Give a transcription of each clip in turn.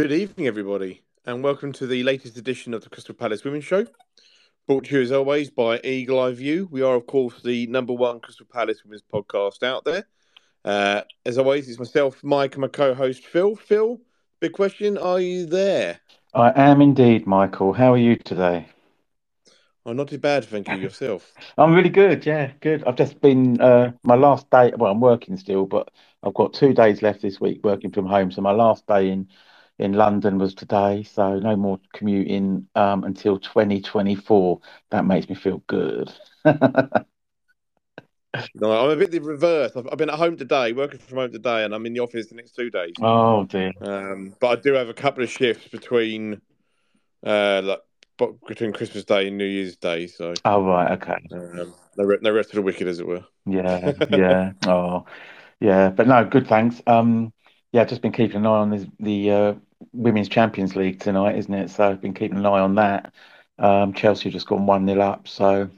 Good evening, everybody, and welcome to the latest edition of the Crystal Palace Women's Show. Brought to you as always by Eagle Eye View. We are, of course, the number one Crystal Palace Women's podcast out there. Uh, as always, it's myself, Mike, and my co host, Phil. Phil, big question Are you there? I am indeed, Michael. How are you today? I'm not too bad, thank you. Yourself? I'm really good. Yeah, good. I've just been uh, my last day. Well, I'm working still, but I've got two days left this week working from home. So my last day in in London was today, so no more commuting um, until 2024. That makes me feel good. No, I'm a bit the reverse. I've, I've, been at home today, working from home today, and I'm in the office the next two days. Oh dear. Um, but I do have a couple of shifts between, uh, like between Christmas Day and New Year's Day. So. Oh right, okay. Um, no, no rest of the wicked, as it were. Yeah, yeah. oh, yeah. But no, good. Thanks. Um, yeah, just been keeping an eye on this, the uh, Women's Champions League tonight, isn't it? So I've been keeping an eye on that. Um, Chelsea just gone 1 0 up. So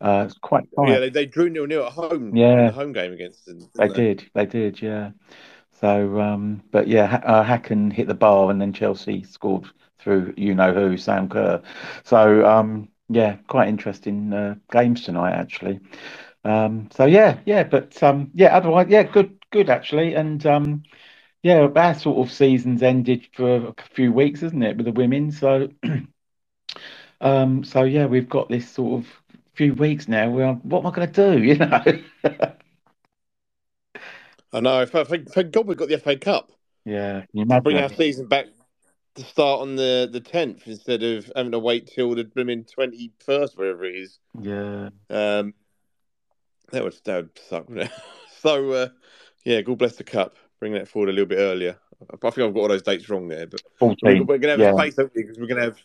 uh, it's quite. Yeah, they, they drew nil nil at home. Yeah. The home game against them. They, they, did. They did, yeah. So, um, but yeah, uh, Hacken hit the bar and then Chelsea scored through you know who, Sam Kerr. So, um, yeah, quite interesting uh, games tonight, actually. Um, so yeah, yeah, but um, yeah, otherwise, yeah, good, good actually, and um, yeah, our sort of season's ended for a few weeks, isn't it, with the women? So, um, so yeah, we've got this sort of few weeks now. Where what am I going to do? You know. I know. Thank, thank God we've got the FA Cup. Yeah, you bring our season back to start on the the tenth instead of having to wait till the blooming twenty first, wherever it is. Yeah. Um, that would that would suck. so, uh, yeah, God bless the cup bring that forward a little bit earlier. I think I've got all those dates wrong there, but 14, we're, going to have yeah. space because we're going to have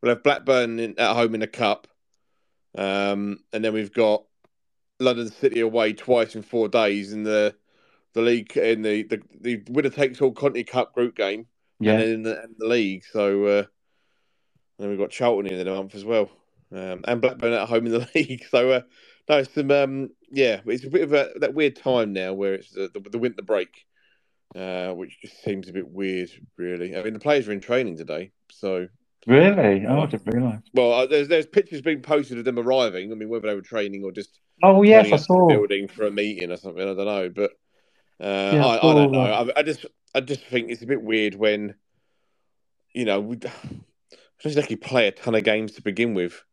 we'll have Blackburn in, at home in the cup, um, and then we've got London City away twice in four days in the the league in the the, the winner takes all Conti Cup group game, yeah, and in the, in the league. So uh, then we've got Charlton in the month as well, um, and Blackburn at home in the league. So uh, no, some um, yeah, it's a bit of a that weird time now where it's the, the, the winter break uh, which just seems a bit weird, really. I mean, the players are in training today, so. Really? Oh, I didn't realise. Well, uh, there's there's pictures being posted of them arriving. I mean, whether they were training or just oh yes, I saw building for a meeting or something. I don't know, but uh, yeah, I, I, don't know. I, I, just I just think it's a bit weird when you know we just exactly play a ton of games to begin with.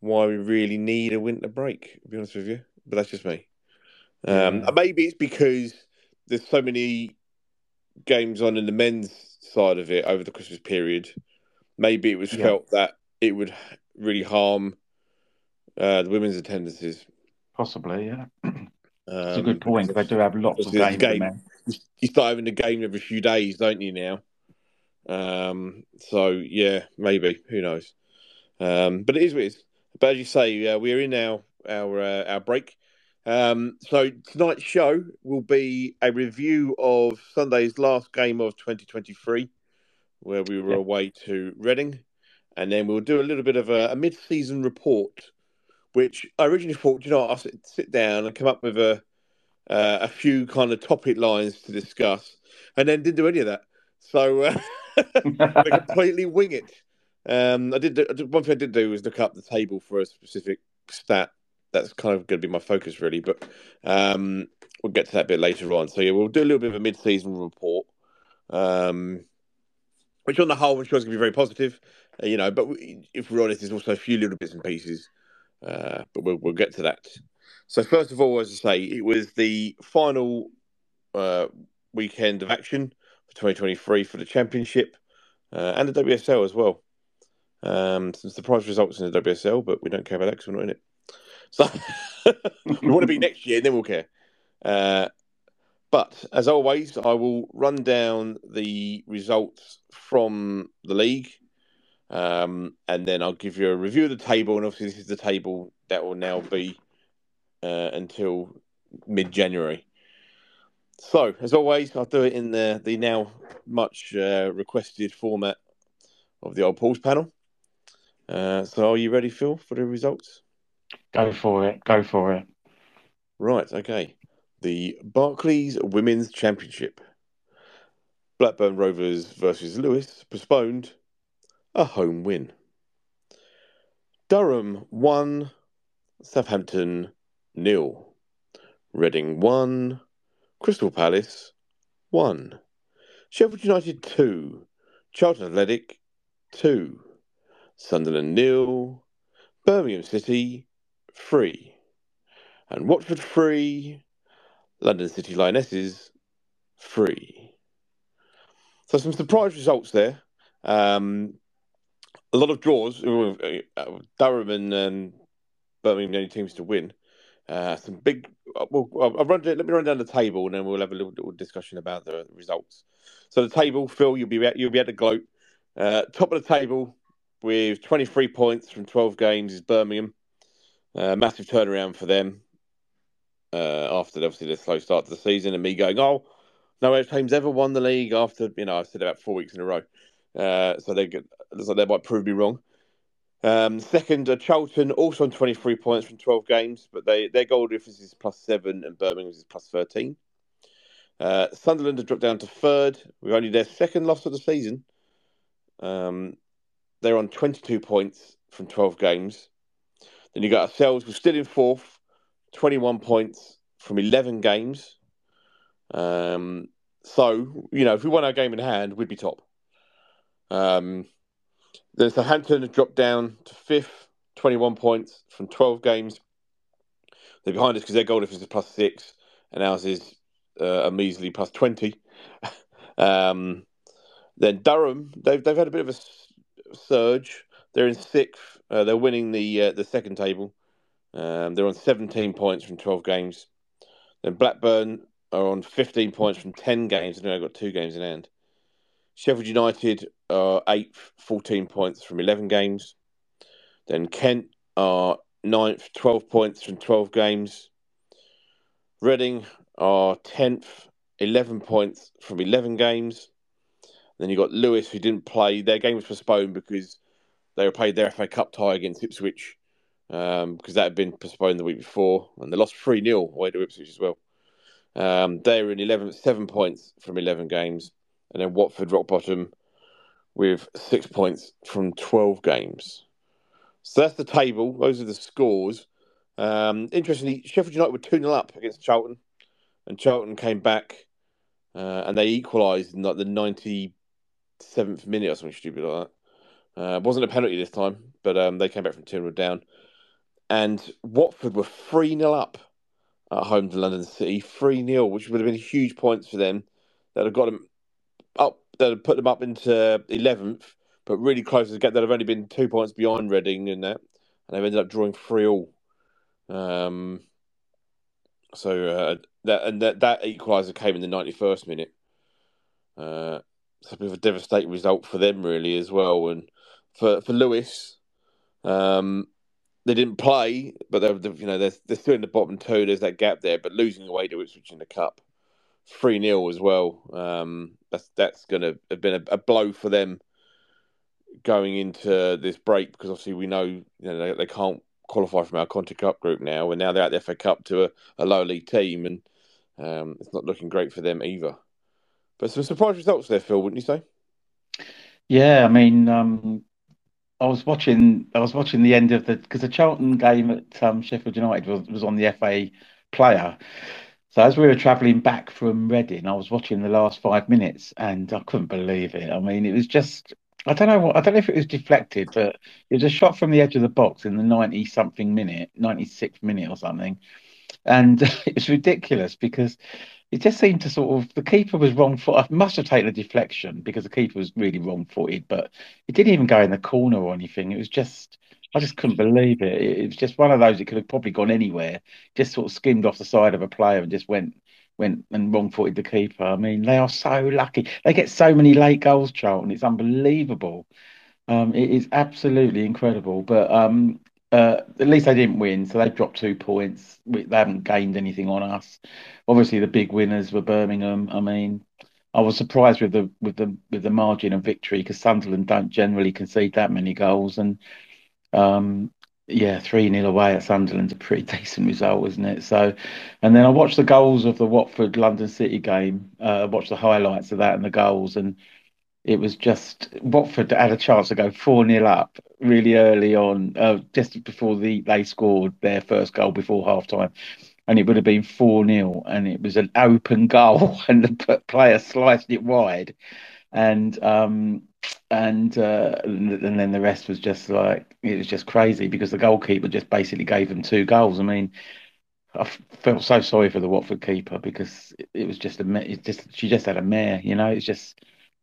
Why we really need a winter break? To be honest with you, but that's just me. Um, yeah. Maybe it's because there's so many games on in the men's side of it over the Christmas period. Maybe it was yeah. felt that it would really harm uh, the women's attendances. Possibly, yeah. That's a good um, point. They do have lots of games. Game, you start having a game every few days, don't you now? Um, so yeah, maybe who knows? Um, but it is what it is. But as you say, uh, we're in our our uh, our break. Um, so tonight's show will be a review of Sunday's last game of 2023, where we were away to Reading, and then we'll do a little bit of a, a mid-season report, which I originally thought, you know, I'll sit, sit down and come up with a uh, a few kind of topic lines to discuss, and then didn't do any of that. So uh, completely wing it. Um, I did one thing I did do was look up the table for a specific stat that's kind of going to be my focus really. But um, we'll get to that bit later on. So yeah, we'll do a little bit of a mid-season report, um, which on the whole I'm sure is going to be very positive. Uh, you know, but we, if we're honest, there's also a few little bits and pieces. Uh, but we'll we'll get to that. So first of all, as I say, it was the final uh, weekend of action for 2023 for the championship uh, and the WSL as well. Um, some surprise results in the WSL, but we don't care about that because we're not in it. So we want to be next year, and then we'll care. Uh, but as always, I will run down the results from the league, um, and then I'll give you a review of the table. And obviously, this is the table that will now be uh, until mid-January. So, as always, I'll do it in the the now much uh, requested format of the old pools panel. Uh, so, are you ready, Phil, for the results? Go for it. Go for it. Right. Okay. The Barclays Women's Championship. Blackburn Rovers versus Lewes postponed, a home win. Durham 1, Southampton nil. Reading 1, Crystal Palace 1. Sheffield United 2, Charlton Athletic 2, Sunderland nil, Birmingham City 3, and Watford 3, London City Lionesses 3. So some surprise results there. Um, a lot of draws. Uh, Durham and um, Birmingham the only teams to win. Uh, some big. Uh, well, I'll run. Let me run down the table, and then we'll have a little, little discussion about the results. So the table, Phil, you'll be you'll be at the gloat. Uh, top of the table with 23 points from 12 games is Birmingham. Uh, massive turnaround for them uh, after obviously the slow start to the season, and me going, oh, no other team's ever won the league after you know I said about four weeks in a row. Uh, so they get, so they might prove me wrong. Um, second, uh, Charlton also on 23 points from 12 games, but they their goal difference is plus seven and Birmingham's is plus 13. Uh, Sunderland have dropped down to third with only their second loss of the season. Um, they're on 22 points from 12 games. Then you got ourselves, we're still in fourth, 21 points from 11 games. Um, so, you know, if we won our game in hand, we'd be top. Um, then Southampton have dropped down to fifth, 21 points from 12 games. They're behind us because their goal difference is plus six, and ours is uh, a measly plus 20. um, then Durham, they've, they've had a bit of a surge. They're in sixth. Uh, they're winning the uh, the second table. Um, they're on 17 points from 12 games. Then Blackburn are on 15 points from 10 games. They've got two games in hand. Sheffield United are eighth, 14 points from 11 games. Then Kent are ninth, 12 points from 12 games. Reading are 10th, 11 points from 11 games. Then you've got Lewes, who didn't play. Their game was postponed because they were played their FA Cup tie against Ipswich um, because that had been postponed the week before. And they lost 3 0 away to Ipswich as well. Um, they were in 11, seven points from 11 games and then Watford rock bottom with six points from 12 games. So that's the table. Those are the scores. Um, interestingly, Sheffield United were 2 0 up against Charlton, and Charlton came back uh, and they equalised in like the 97th minute or something stupid like that. Uh, wasn't a penalty this time, but um, they came back from 2 0 down. And Watford were 3 0 up at home to London City, 3 0, which would have been huge points for them. That have got them up that have put them up into eleventh, but really close to get. That have only been two points behind Reading in that, and they've ended up drawing three all. Um, so uh, that and that that equaliser came in the ninety first minute. Uh, it's a bit of a devastating result for them, really, as well. And for for Lewes, um, they didn't play, but they're you know they're they're still in the bottom two. There's that gap there, but losing away to Ipswich in the cup, three 0 as well. Um, that's that's going to have been a, a, blow for them going into this break because obviously we know you know they, they can't qualify from our Conti Cup group now, and now they're at the FA Cup to a, a league team, and um, it's not looking great for them either. But some surprise results there, Phil, wouldn't you say? Yeah, I mean, um, I was watching. I was watching the end of the because the Charlton game at um, Sheffield United was was on the FA Player, so as we were travelling back from Reading, I was watching the last five minutes, and I couldn't believe it. I mean, it was just I don't know what I don't know if it was deflected, but it was a shot from the edge of the box in the ninety something minute, ninety sixth minute or something, and it was ridiculous because it just seemed to sort of the keeper was wrong foot. I must have taken a deflection because the keeper was really wrong footed, but it didn't even go in the corner or anything. It was just I just couldn't believe it. It was just one of those. It could have probably gone anywhere. Just sort of skimmed off the side of a player and just went went and wrong footed the keeper. I mean, they are so lucky. They get so many late goals, Charlton. It's unbelievable. Um, it is absolutely incredible. But um, uh, at least they didn't win, so they dropped two points. They haven't gained anything on us. Obviously, the big winners were Birmingham. I mean, I was surprised with the with the with the margin of victory because Sunderland don't generally concede that many goals, and um, yeah, 3 nil away at Sunderland's a pretty decent result, isn't it? So, and then I watched the goals of the Watford London City game. Uh, watched the highlights of that and the goals, and it was just Watford had a chance to go 4 nil up really early on, uh, just before the they scored their first goal before half time. And it would have been 4 0, and it was an open goal, and the player sliced it wide. And um, and uh, and then the rest was just like it was just crazy because the goalkeeper just basically gave them two goals. I mean, I felt so sorry for the Watford keeper because it was just a it just she just had a mare, you know. It's just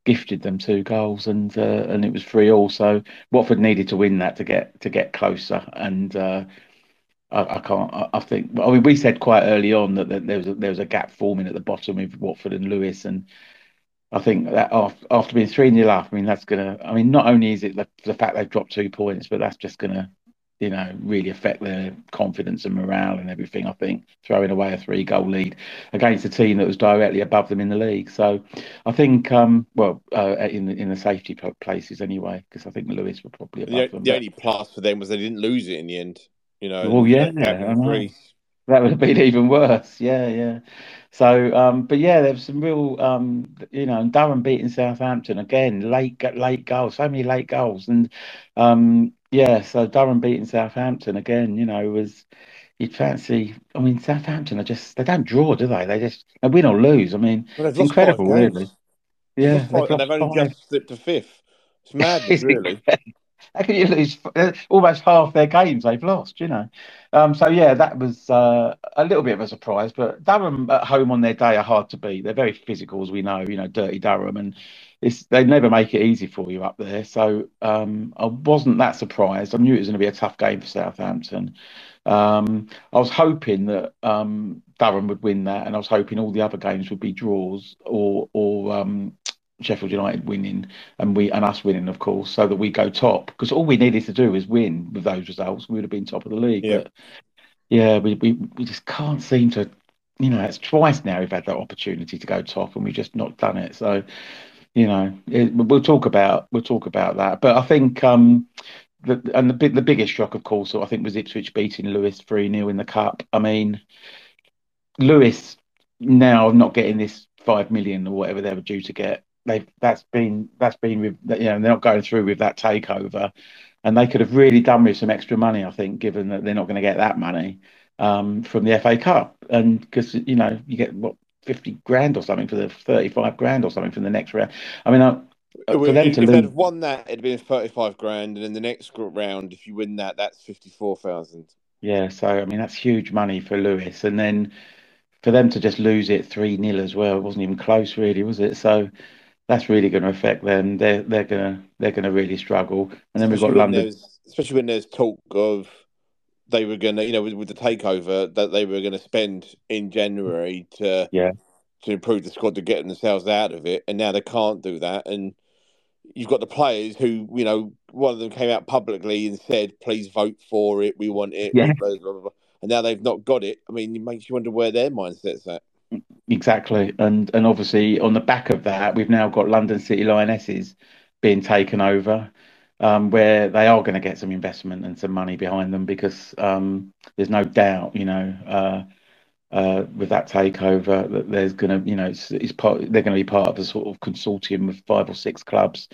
gifted them two goals and uh, and it was three all. So Watford needed to win that to get to get closer. And uh, I, I, can't. I, I, think. I mean, we said quite early on that, that there was a, there was a gap forming at the bottom with Watford and Lewes, and I think that after, after being 3 0 up, I mean, that's to, I mean, not only is it the, the fact they've dropped two points, but that's just to, you know, really affect their confidence and morale and everything. I think throwing away a three goal lead against a team that was directly above them in the league. So I think, um, well, uh, in the, in the safety places anyway, because I think Lewes were probably above the, them. The but... only plus for them was they didn't lose it in the end. You know, well, yeah, that would have been even worse. Yeah, yeah. So, um, but yeah, there was some real, um, you know, Durham beating Southampton again, late late goals, so many late goals, and um, yeah, so Durham beating Southampton again, you know, was you'd fancy. I mean, Southampton are just they don't draw, do they? They just they win or lose. I mean, well, it's incredible, really. Yeah, they've, they've, they've only just slipped to fifth. It's madness, really. How can you lose uh, almost half their games they've lost? You know, um, so yeah, that was uh, a little bit of a surprise. But Durham at home on their day are hard to beat. They're very physical, as we know. You know, dirty Durham, and it's they never make it easy for you up there. So um, I wasn't that surprised. I knew it was going to be a tough game for Southampton. Um, I was hoping that um, Durham would win that, and I was hoping all the other games would be draws or or um, Sheffield United winning and we and us winning, of course, so that we go top. Because all we needed to do was win with those results. We would have been top of the league. Yeah. But yeah, we, we, we just can't seem to, you know, it's twice now we've had that opportunity to go top and we've just not done it. So, you know, it, we'll talk about we'll talk about that. But I think um the and the the biggest shock, of course, I think was Ipswich beating Lewes three 0 in the cup. I mean, Lewes now not getting this five million or whatever they were due to get they've that's been that's been you know they're not going through with that takeover, and they could have really done with some extra money. I think, given that they're not going to get that money um, from the FA Cup, and because you know you get what fifty grand or something for the thirty-five grand or something from the next round. I mean. I, for them if, to if they'd have won that, it'd been thirty-five grand, and in the next round, if you win that, that's fifty-four thousand. Yeah, so I mean that's huge money for Lewes. and then for them to just lose it three 0 as well, it wasn't even close, really, was it? So that's really going to affect them. They're they're gonna they're gonna really struggle. And then especially we've got London, especially when there's talk of they were going to, you know, with, with, the takeover that they were going to spend in January to yeah to improve the squad to get themselves out of it, and now they can't do that. And you've got the players who, you know, one of them came out publicly and said, "Please vote for it. We want it." Yeah. Blah, blah, blah, and now they've not got it. I mean, it makes you wonder where their mindset's at. Exactly, and and obviously on the back of that, we've now got London City Lionesses being taken over, um, where they are going to get some investment and some money behind them because um, there's no doubt, you know, uh, uh, with that takeover that there's going to, you know, it's, part they're going to be part of a sort of consortium of five or six clubs,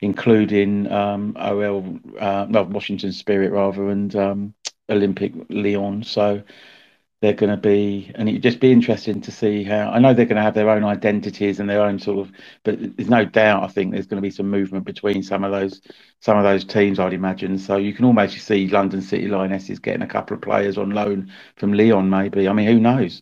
including um, OL, uh, Washington Spirit rather, and Olympic Lyon. So they're going to be, and it'd just be interesting to see how. I know they're going to have their own identities and their own sort of, but there's no doubt. I think there's going to be some movement between some of those, some of those teams. I'd imagine. So you can almost see London City Lionesses getting a couple of players on loan from Lyon, maybe. I mean, who knows?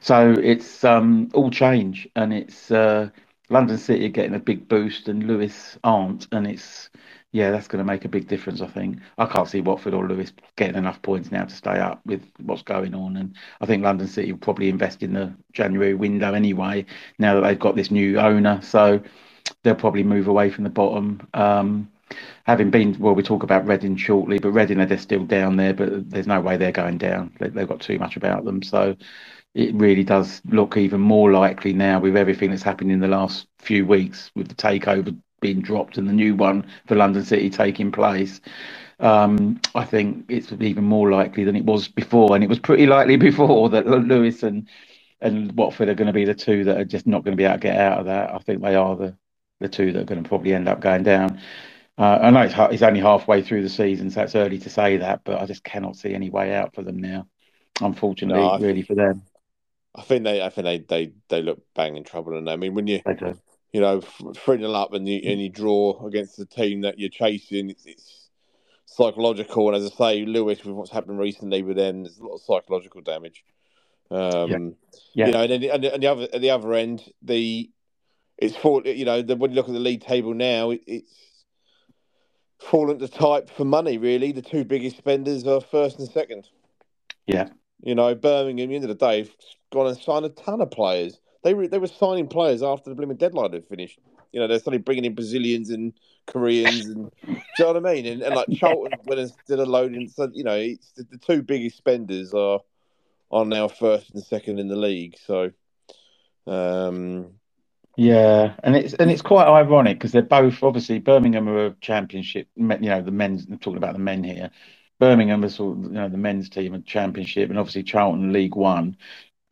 So it's um, all change, and it's uh, London City getting a big boost, and Lewes aren't, and it's yeah, that's going to make a big difference. I think I can't see Watford or Lewes getting enough points now to stay up with what's going on, and I think London City will probably invest in the January window anyway. Now that they've got this new owner, so they'll probably move away from the bottom. Um, having been, well, we talk about Reading shortly, but Reading are still down there, but there's no way they're going down. They, they've got too much about them, so it really does look even more likely now with everything that's happened in the last few weeks with the takeover being dropped and the new one for London City taking place. um, I think it's even more likely than it was before, and it was pretty likely before that Lewes and and Watford are going to be the two that are just not going to be able to get out of that. I think they are the the two that are going to probably end up going down. Uh, I know it's, it's only halfway through the season, so it's early to say that, but I just cannot see any way out for them now. Unfortunately, no, really for them. I think they, I think they, they, they look bang in trouble. And I mean, when you, you know, three nil up and you and you draw against the team that you're chasing, it's, it's psychological. And as I say, Lewes, with what's happened recently with them, there's a lot of psychological damage. Um, yeah. yeah. You know, and then and the, and the other at the other end, the it's for you know the, when you look at the league table now, it, it's fallen to type for money. Really, the two biggest spenders are first and second. Yeah. You know, Birmingham, at the end of the day, gone and signed a ton of players. They were, they were signing players after the blooming deadline had finished. You know, they're suddenly bringing in Brazilians and Koreans, and do you know what I mean? And, and like Charlton went and did a load. And so you know, the, the two biggest spenders are are now first and second in the league. So, um, yeah, and it's and it's quite ironic because they're both obviously Birmingham are a championship. You know, the men's. I'm talking about the men here. Birmingham is sort of, you know the men's team of championship, and obviously Charlton League One.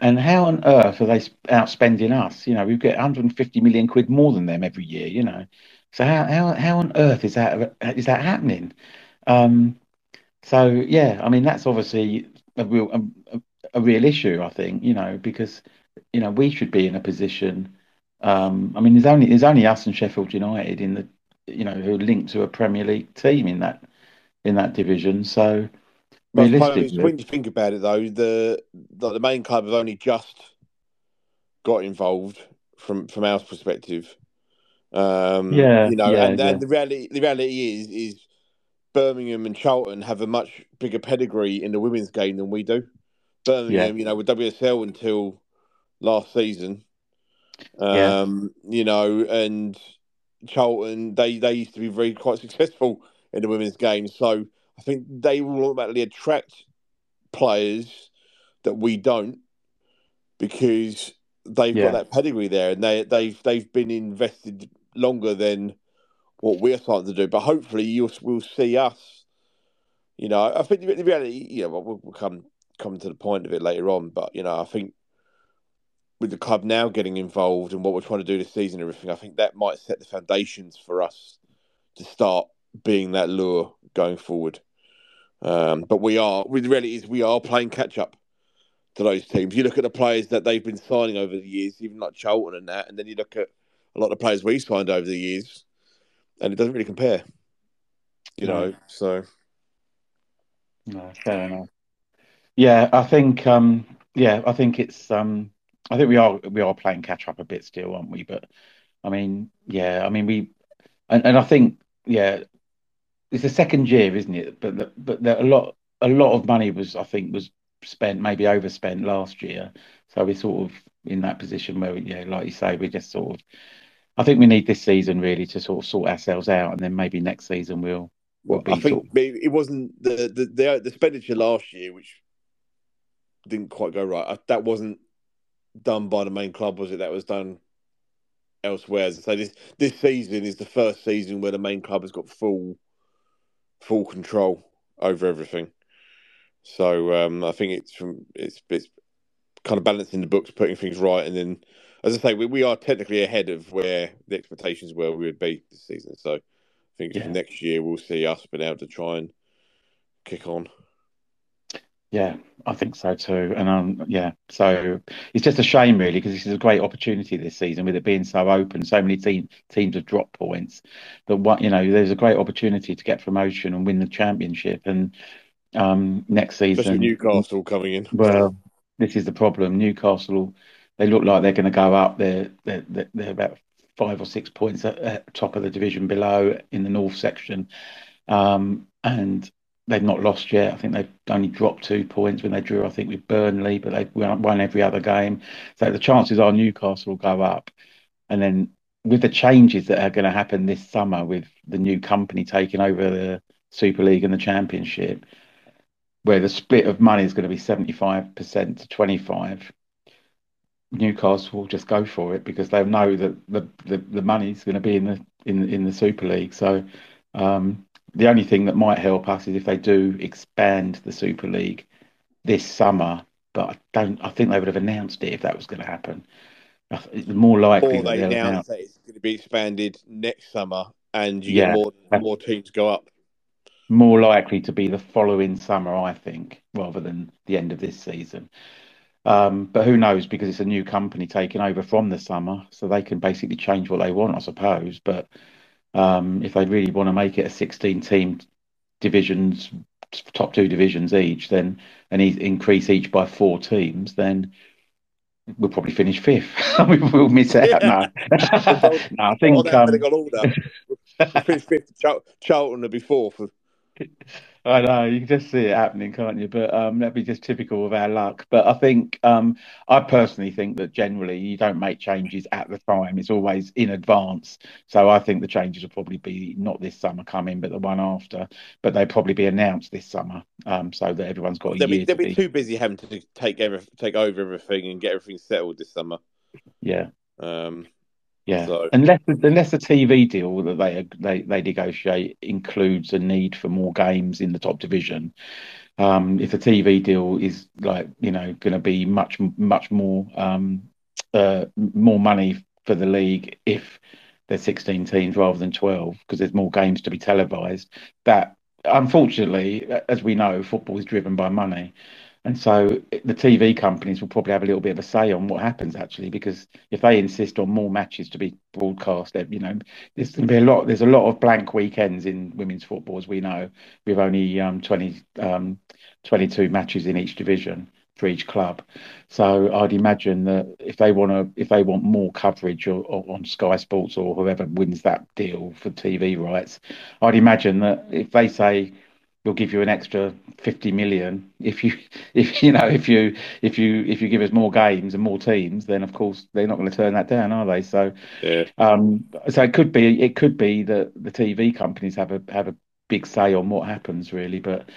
And how on earth are they outspending us? You know, we get 150 million quid more than them every year. You know, so how how how on earth is that is that happening? Um, so yeah, I mean that's obviously a real a, a real issue. I think you know because you know we should be in a position. Um, I mean, there's only there's only us and Sheffield United in the you know who are linked to a Premier League team in that in that division. So realistically, when you think about it, though, the the main club have only just got involved from from our perspective. Um, yeah, you know, yeah, and, yeah. and the reality the reality is is Birmingham and Charlton have a much bigger pedigree in the women's game than we do. Birmingham, yeah. you know, with WSL until last season. Um, you know, and Charlton, they they used to be very quite successful in the women's game. So I think they will automatically attract players that we don't because they've yeah. got that pedigree there and they they've they've been invested longer than what we're starting to do. But hopefully you'll will see us. You know, I think the reality, you know, we'll, we'll come come to the point of it later on. But you know, I think with the club now getting involved and what we're trying to do this season and everything, I think that might set the foundations for us to start being that lure going forward. Um, but we are, the reality is, we are playing catch up to those teams. You look at the players that they've been signing over the years, even like Charlton and that, and then you look at a lot of players we signed over the years, and it doesn't really compare. You no. know, so. No, fair enough. Yeah, I think. Um, yeah, I think it's. Um, I think we are we are playing catch up a bit still, aren't we? But I mean, yeah, I mean we, and, and I think yeah, it's the second year, isn't it? But the, but the, a lot a lot of money was I think was spent, maybe overspent last year. So we're sort of in that position where, we, yeah, like you say, we just sort of. I think we need this season really to sort of sort ourselves out, and then maybe next season we'll. We'll well, I think of... it wasn't the, the the the expenditure last year, which didn't quite go right. That wasn't done by the main club, was it? That was done elsewhere. So this this season is the first season where the main club has got full full control over everything. So um, I think it's from it's it's kind of balancing the books, putting things right, and then as I say, we, we are technically ahead of where the expectations were we would be this season. So I think yeah. next year we'll see us being able to try and kick on. Yeah, I think so too. And um, yeah, so it's just a shame really because this is a great opportunity this season with it being so open. So many team, teams have dropped points. That what you know, there's a great opportunity to get promotion and win the championship. And um, next season, Especially Newcastle coming in. Well, this is the problem. Newcastle, they look like they're going to go up. They're they're, they're about five or six points at, at top of the division below in the north section. Um, and they've not lost yet. I think they've only dropped two points when they drew, I think, with Burnley, but they've won every other game. So the chances are Newcastle will go up. And then with the changes that are going to happen this summer with the new company taking over the Super League and the Championship, where the split of money is going to be 75% to 25 Newcastle will just go for it because they know that the, the, the money is going to be in the in in the Super League. So um, the only thing that might help us is if they do expand the Super League this summer. But I don't. I think they would have announced it if that was going to happen. It's more likely or they they'll announce announce. that it's going to be expanded next summer, and you Yeah, get more more teams go up. more likely to be the following summer, I think, rather than the end of this season. Um, but who knows? Because it's a new company taking over from the summer, so they can basically change what they want, I suppose. But um, if they really want to make it a 16 team divisions, top two divisions each, then and e- increase each by four teams, then we'll probably finish fifth. we will miss out. Yeah, No, We'll no, I think um, alphabetical order. We'll finish fifth. Char- Charlton will be fourth. I know you can just see it happening, can't you? But um, that'd be just typical of our luck. But I think um, I personally think that generally you don't make changes at the time; it's always in advance. So I think the changes will probably be not this summer coming, but the one after. But they'll probably be announced this summer, um, so that everyone's got They'll be they'll to be be. too busy having to take every, take over everything and get everything settled this summer. Yeah, Um, yeah. so Unless unless the TV deal that they they they negotiate includes a need for more games in the top division, um, if the TV deal is like you know going to be much much more um, uh, more money for the league if there's 16 teams rather than 12 because there's more games to be televised. That unfortunately, as we know, football is driven by money. And so the TV companies will probably have a little bit of a say on what happens actually, because if they insist on more matches to be broadcast, you know, there's going to be a lot. There's a lot of blank weekends in women's football, as we know, with only um, 20, um, 22 matches in each division for each club. So I'd imagine that if they want to, if they want more coverage or, or on Sky Sports or whoever wins that deal for TV rights, I'd imagine that if they say we'll give you an extra 50 million if you if you know if you if you if you give us more games and more teams then of course they're not going to turn that down are they? So yeah, um so it could be it could be that the TV companies have a have a big say on what happens really but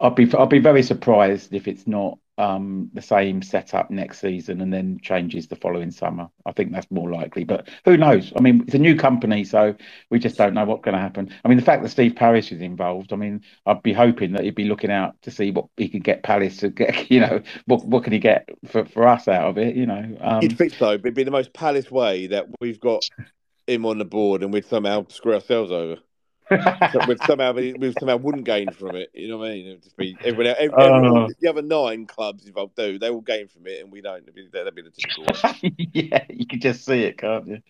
I'd be I'd be very surprised if it's not um, the same setup next season and then changes the following summer. I think that's more likely, but who knows? I mean, it's a new company, so we just don't know what's going to happen. I mean, the fact that Steve Parish is involved, I mean, I'd be hoping that he'd be looking out to see what he could get Palace to get. You know, what what can he get for, for us out of it? You know, you'd um, think so, but it'd be the most Palace way that we've got him on the board, and we'd somehow screw ourselves over. We'd somehow we somehow wouldn't gain from it. You know what I mean? It'd just be everyone, else- every, everyone, the other nine clubs involved do. They all gain from it, and we don't. That'd be, that'd be the typical yeah, you can just see it, can't you?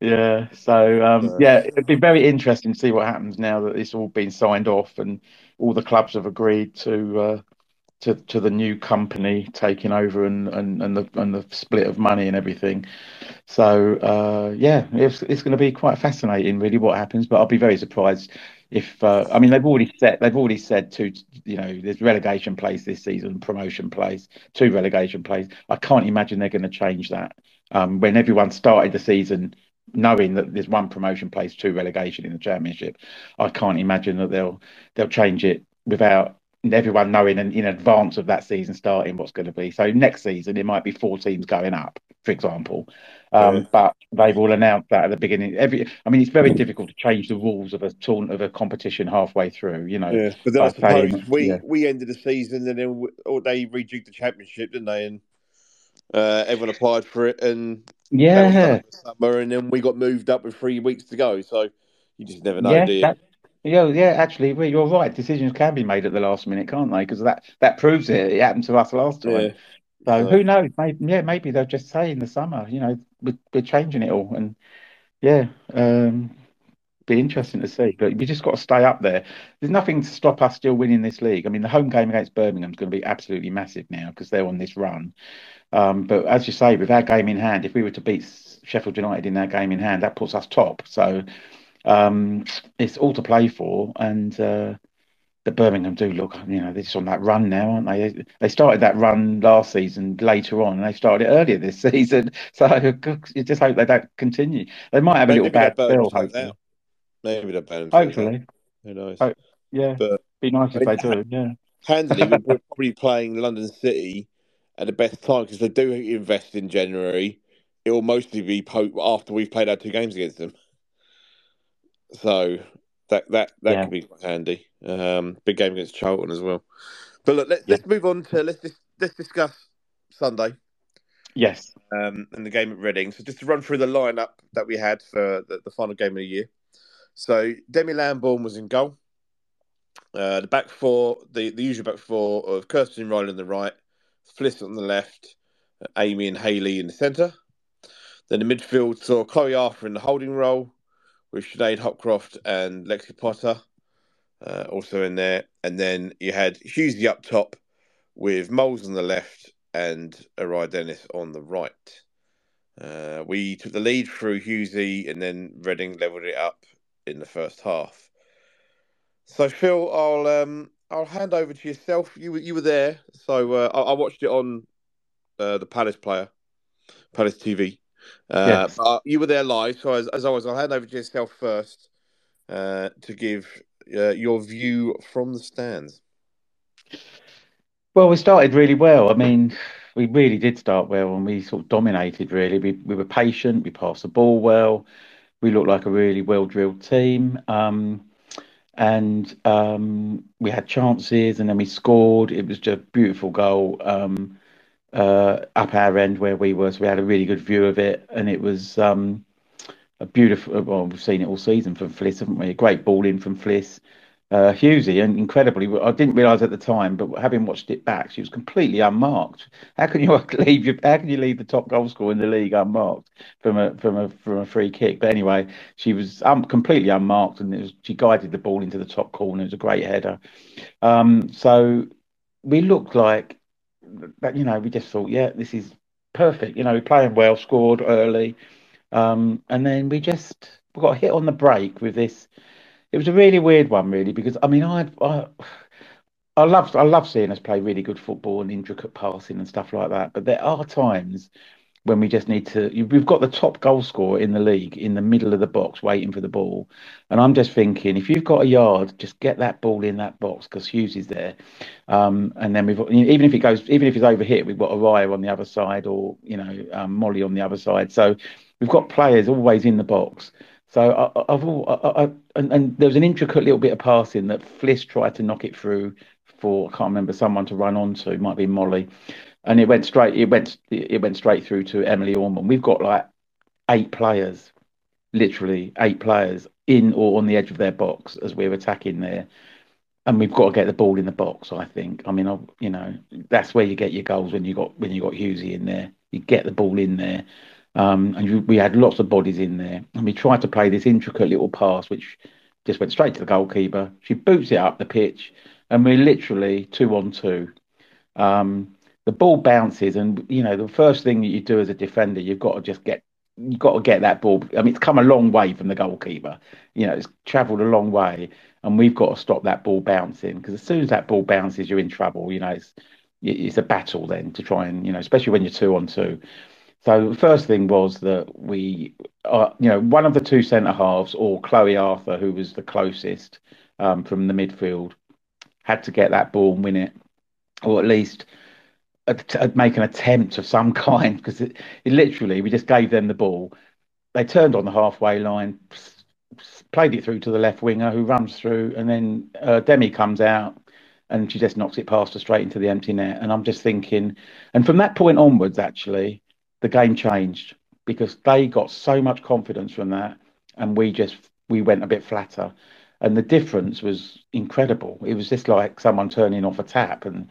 Yeah. So um, yeah, it'd be very interesting to see what happens now that it's all been signed off and all the clubs have agreed to uh, to to the new company taking over and and and the and the split of money and everything. So uh, yeah, it's it's going to be quite fascinating, really, what happens. But I'll be very surprised if uh, I mean they've already said they've already said two, you know, there's relegation place this season, promotion place, two relegation place. I can't imagine they're going to change that. Um, when everyone started the season knowing that there's one promotion place, two relegation in the championship, I can't imagine that they'll they'll change it without everyone knowing in, in advance of that season starting what's going to be. So next season it might be four teams going up, for example. yeah, Um, but they've all announced that at the beginning. Every, I mean, it's very difficult to change the rules of a tournament of a competition halfway through. You know, yeah. But then I by saying, suppose we yeah, we ended the season, and then we, or they rejigged the championship, didn't they? And uh, everyone applied for it, and that was done yeah, summer, and then we got moved up with three weeks to go. So you just never know, yeah, do you? that, yeah, yeah. Actually, well, you're right. Decisions can be made at the last minute, can't they? Because that that proves it. It happened to us last time. Yeah. So who knows? Maybe, yeah, maybe they'll just say in the summer, you know, we're, we're changing it all, and yeah, um, be interesting to see. But we just got to stay up there. There's nothing to stop us still winning this league. I mean, the home game against Birmingham is going to be absolutely massive now because they're on this run. Um, but as you say, with our game in hand, if we were to beat Sheffield United in our game in hand, that puts us top. So um, it's all to play for, and uh, the Birmingham do look, you know, they're just on that run now, aren't they? They started that run last season later on, and they started it earlier this season. So you just hope they don't continue. They might have a little bad spell, hopefully. Maybe they'll. Hopefully. Who knows? Oh, yeah, But be nice I if mean, they do. Yeah. handily, we're probably playing London City at the best time because they do invest in January. It will mostly be po- after we've played our two games against them. So that that that Yeah. could be quite handy. Um, big game against Charlton as well. But look, let, Yeah. let's move on to let's dis- let's discuss Sunday Yes. um, and the game at Reading. So just to run through the lineup that we had for the, the final game of the year. So Demi Lambourne was in goal. Uh, the back four, the, the usual back four of Kirsten Ryan on the right, Fliss on the left, Amy and Haley in the centre. Then the midfield saw Chloe Arthur in the holding role, with Shanade Hopcroft and Lexi Potter uh, also in there. And then you had Hughesy up top with Moles on the left and Araya Dennis on the right. Uh, we took the lead through Hughesy and then Reading levelled it up in the first half. So Phil, I'll um, I'll hand over to yourself. You were you were there, so uh, I, I watched it on uh, the Palace player, Palace TV. Uh, Yes. but you were there live, so as, as always, I'll hand over to yourself first uh, to give uh, your view from the stands. Well, we started really well. I mean, we really did start well, and we sort of dominated. Really, we we were patient. We passed the ball well. We looked like a really well drilled team. Um, and um, we had chances, and then we scored. It was just a beautiful goal um, uh, up our end where we were. So we had a really good view of it, and it was um, a beautiful. Well, we've seen it all season from Fliss, haven't we? A great ball in from Fliss. Uh, Hughesy, and incredibly, I didn't realise at the time, but having watched it back, she was completely unmarked. How can you leave your, How can you leave the top goal scorer in the league unmarked from a from a from a free kick? But anyway, she was um, completely unmarked, and was, she guided the ball into the top corner. It was a great header. Um, so we looked like that. You know, we just thought, yeah, this is perfect. You know, we're playing well, scored early, um, and then we just we got hit on the break with this. It was a really weird one, really, because I mean, I, I, I love, I love seeing us play really good football and intricate passing and stuff like that. But there are times when we just need to. We've got the top goal scorer in the league in the middle of the box waiting for the ball, and I'm just thinking, if you've got a yard, just get that ball in that box because Hughes is there. Um, and then we've even if it goes, even if it's over hit, we've got Araya on the other side, or you know, um, Molly on the other side. So we've got players always in the box. So I, I've all, I, I, and, and there was an intricate little bit of passing that Fliss tried to knock it through for I can't remember someone to run onto. It might be Molly, and it went straight. It went it went straight through to Emily Orman. We've got like eight players, literally eight players in or on the edge of their box as we're attacking there, and we've got to get the ball in the box. I think. I mean, I, you know, that's where you get your goals when you got when you got Hughesy in there. You get the ball in there. Um, and you, we had lots of bodies in there, and we tried to play this intricate little pass, which just went straight to the goalkeeper. She boots it up the pitch, and we're literally two on two. Um, the ball bounces, and you know the first thing that you do as a defender, you've got to just get you've got to get that ball. I mean, it's come a long way from the goalkeeper. You know, it's travelled a long way, and we've got to stop that ball bouncing because as soon as that ball bounces, you're in trouble. You know, it's it's a battle then to try and you know, especially when you're two on two. So the first thing was that we, uh, you know, one of the two centre halves, or Chloe Arthur, who was the closest um, from the midfield, had to get that ball and win it, or at least make an attempt of some kind, because it, it literally we just gave them the ball. They turned on the halfway line, played it through to the left winger, who runs through, and then uh, Demi comes out and she just knocks it past her straight into the empty net. And I'm just thinking, and from that point onwards, actually the game changed because they got so much confidence from that, and we just we went a bit flatter, and the difference was incredible. It was just like someone turning off a tap, and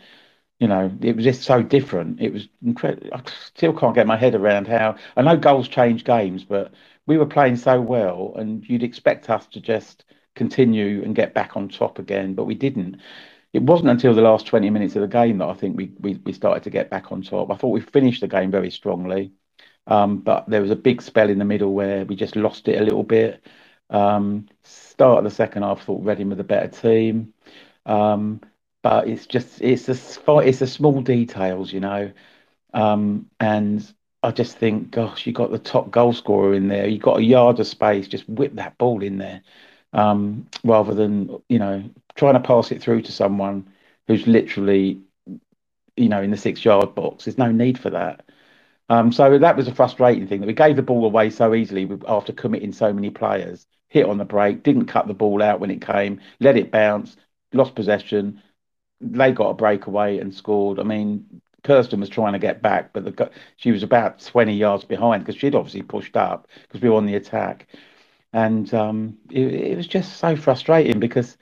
you know it was just so different. It was incredible. I still can't get my head around how I know goals change games, but we were playing so well, and you'd expect us to just continue and get back on top again, but we didn't it wasn't until the last 20 minutes of the game that I think we, we, we started to get back on top. I thought we finished the game very strongly, um, but there was a big spell in the middle where we just lost it a little bit. Um, start of the second half, I thought Reading were the better team, um, but it's just it's a it's the small details, you know, um, and I just think, gosh, you got the top goal scorer in there, you got a yard of space, just whip that ball in there um, rather than you know trying to pass it through to someone who's literally you know in the six yard box. There's no need for that. Um, so that was a frustrating thing that we gave the ball away so easily after committing so many players hit on the break, didn't cut the ball out when it came, let it bounce, lost possession. They got a breakaway and scored. I mean, Kirsten was trying to get back, but the, she was about 20 yards behind because she'd obviously pushed up because we were on the attack. And um, it, it, was just so frustrating because,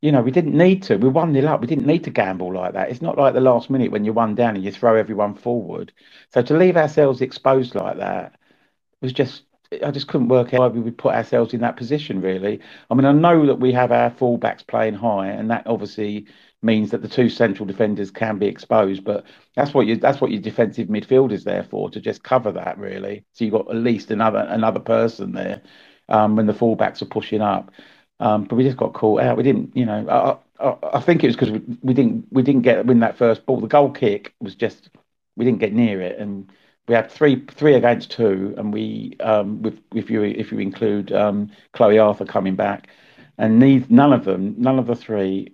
you know, we didn't need to. We won nil up. We didn't need to gamble like that. It's not like the last minute when you're one down and you throw everyone forward. So to leave ourselves exposed like that was just I just couldn't work out why we would put ourselves in that position. Really, I mean, I know that we have our fullbacks playing high, and that obviously means that the two central defenders can be exposed. But that's what you that's what your defensive midfield is there for to just cover that really. So you've got at least another another person there um, when the fullbacks are pushing up. Um, but we just got caught out. We didn't, you know. I, I, I think it was because we, we didn't we didn't get win that first ball. The goal kick was just we didn't get near it and we had three three against two, and we um, with if you if you include um, Chloe Arthur coming back, and neither, none of them, none of the three,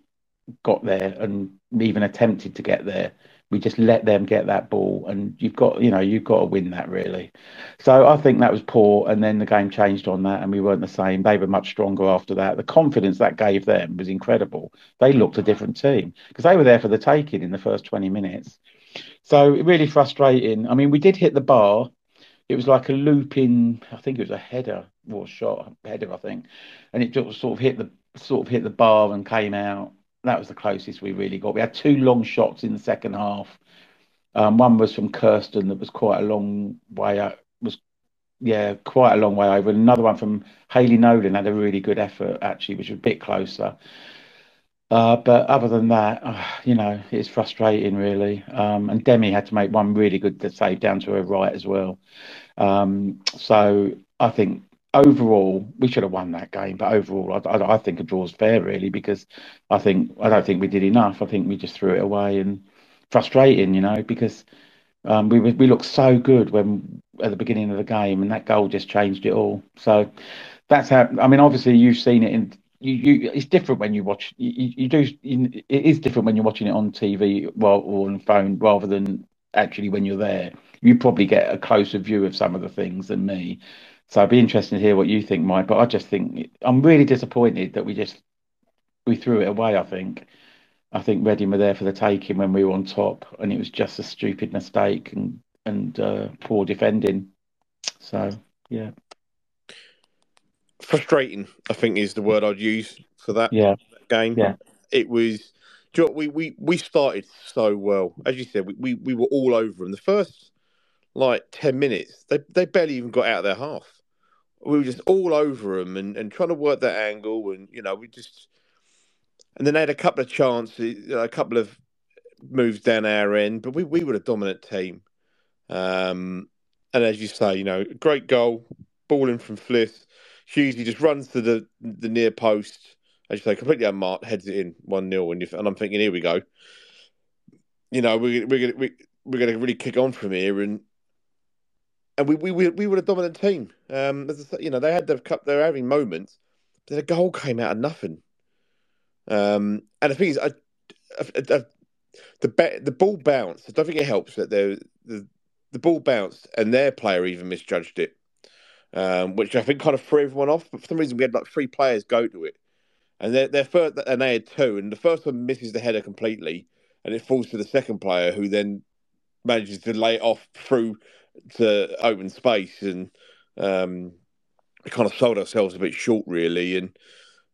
got there and even attempted to get there. We just let them get that ball, and you've got you know you've got to win that really. So I think that was poor, and then the game changed on that, and we weren't the same. They were much stronger after that. The confidence that gave them was incredible. They looked a different team because they were there for the taking in the first twenty minutes so really frustrating. I mean, we did hit the bar. It was like a looping. I think it was a header or shot header, I think, and it just sort of hit the sort of hit the bar and came out. That was the closest we really got. We had two long shots in the second half. Um, one was from Kirsten that was quite a long way out. Was yeah, quite a long way over. Another one from Hayley Nolan had a really good effort actually, which was a bit closer. Uh, but other than that, uh, you know, it's frustrating really. Um, and Demi had to make one really good save down to her right as well. Um, so I think overall we should have won that game. But overall, I, I, I think a draw is fair really because I think I don't think we did enough. I think we just threw it away and frustrating, you know, because um, we we looked so good when at the beginning of the game, and that goal just changed it all. So that's how. I mean, obviously you've seen it in you, you it's different when you watch you, you do you, it is different when you're watching it on TV well or on phone rather than actually when you're there you probably get a closer view of some of the things than me so I'd be interested to hear what you think Mike but I just think I'm really disappointed that we just we threw it away I think I think Reading were there for the taking when we were on top and it was just a stupid mistake and and uh, poor defending so yeah frustrating. I think is the word I'd use for that, yeah. game. Yeah, it was. You know, we we we started so well, as you said. We, we we were all over them. The first like ten minutes, they they barely even got out of their half. We were just all over them and, and trying to work that angle, and you know we just. And then they had a couple of chances, a couple of moves down our end, but we, we were a dominant team. Um, and as you say, you know, great goal, ball in from Fliss. Hughesy just runs to the the near post, as you say, completely unmarked, heads it in one 0 and, you and I'm thinking, here we go. You know, we're we're gonna we, we're gonna really kick on from here, and and we we we were a dominant team. Um, as I you know, they had the cup, they were having moments, but the goal came out of nothing. Um, and the thing is, I, I, I, the the ball bounced. I don't think it helps that the the the ball bounced and their player even misjudged it um, which I think kind of threw everyone off. But for some reason, we had like three players go to it, and they're, they're first, and they had two, and the first one misses the header completely, and it falls to the second player, who then manages to lay it off through to open space, and um, kind of sold ourselves a bit short, really, and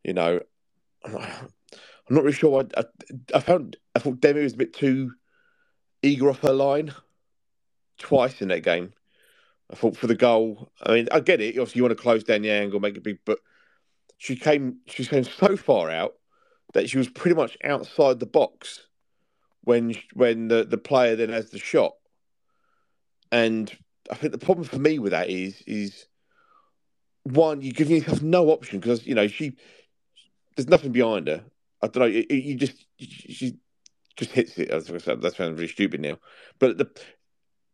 you know, I'm not really sure. I, I, I found I thought Demi was a bit too eager off her line twice in that game. I thought for the goal, I mean, I get it. Obviously, you want to close down the angle, make it big, but she came, she came so far out that she was pretty much outside the box when when the, the player then has the shot. And I think the problem for me with that is is one, you give yourself no option because you know she there's nothing behind her. I don't know. You, you just she just hits it. As I said, that sounds really stupid now, but the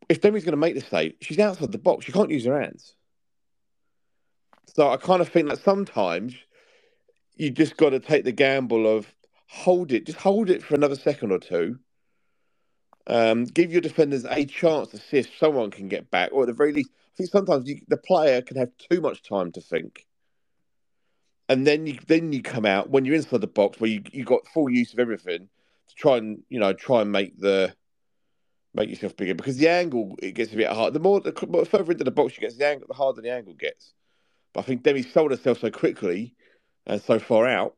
if Demi's going to make the save, she's outside the box. She can't use her hands. So I kind of think that sometimes you just got to take the gamble of hold it, just hold it for another second or two. Um, give your defenders a chance to see if someone can get back, or at the very least, I think sometimes you, the player can have too much time to think. and then you then you come out when you're inside the box where you you got full use of everything to try and you know try and make the make yourself bigger because the angle it gets a bit hard. The more the, more further into the box you get, the angle the harder the angle gets. But I think Demi sold herself so quickly and so far out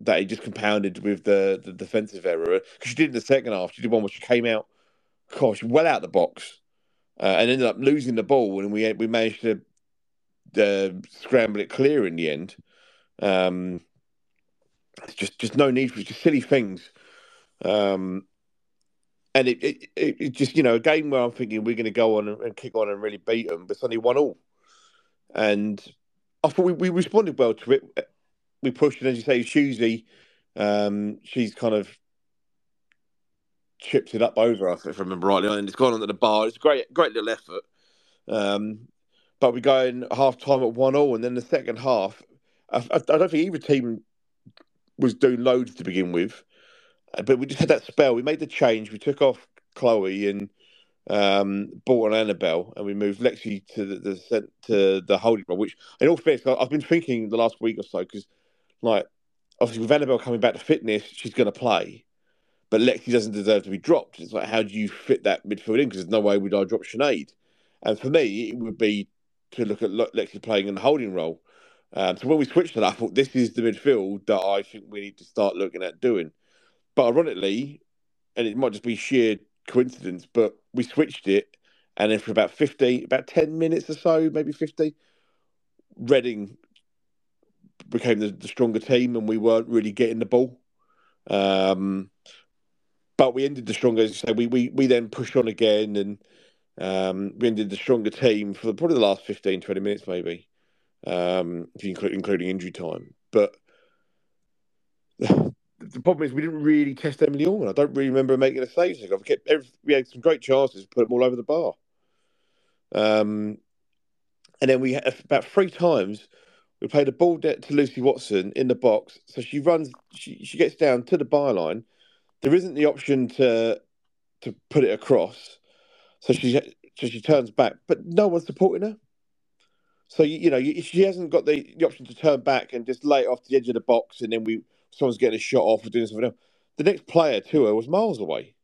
that he just compounded with the, the defensive error because she did in the second half. She did one where she came out, gosh, well out the box, uh, and ended up losing the ball, and we we managed to uh, scramble it clear in the end. Um, just just no need for just silly things. Um, and it, it, it, just you know a game where I'm thinking we're going to go on and, and, kick on and really beat them, but suddenly one all, and I thought we, we responded well to it. We pushed, and as you say, Susie, um, she's kind of chipped it up over us, if I remember rightly, and it's gone onto the bar. It's a great, great little effort. Um, but we go in half time at one all, and then the second half, I, I, don't think either team was doing loads to begin with, but we just had that spell. We made the change. We took off Chloe and um, bought an Annabelle, and we moved Lexi to the, the to the holding role. Which, in all fairness, I've been thinking the last week or so because, like, obviously with Annabelle coming back to fitness, she's going to play, but Lexi doesn't deserve to be dropped. It's like, how do you fit that midfield in? Because there's no way would I drop Shanade. And for me, it would be to look at Lexi playing in the holding role. Um, so when we switched to that, I thought this is the midfield that I think we need to start looking at doing. But ironically, and it might just be sheer coincidence, but we switched it, and then for about 15, about 10 minutes or so, maybe 50, Reading became the, the stronger team, and we weren't really getting the ball. Um, but we ended the stronger, as you say, we, we, we then pushed on again, and um, we ended the stronger team for probably the last 15, 20 minutes, maybe, um, including injury time. But the problem is we didn't really test Emily Allman. I don't really remember making a save. I've kept every, we had some great chances, put them all over the bar. Um, and then we had about three times we played a ball debt to Lucy Watson in the box. So she runs, she, she gets down to the byline. There isn't the option to to put it across. So she so she turns back, but no one's supporting her. So you, you know she hasn't got the, the option to turn back and just lay it off the edge of the box, and then we someone's getting a shot off or doing something else. The next player to her was miles away.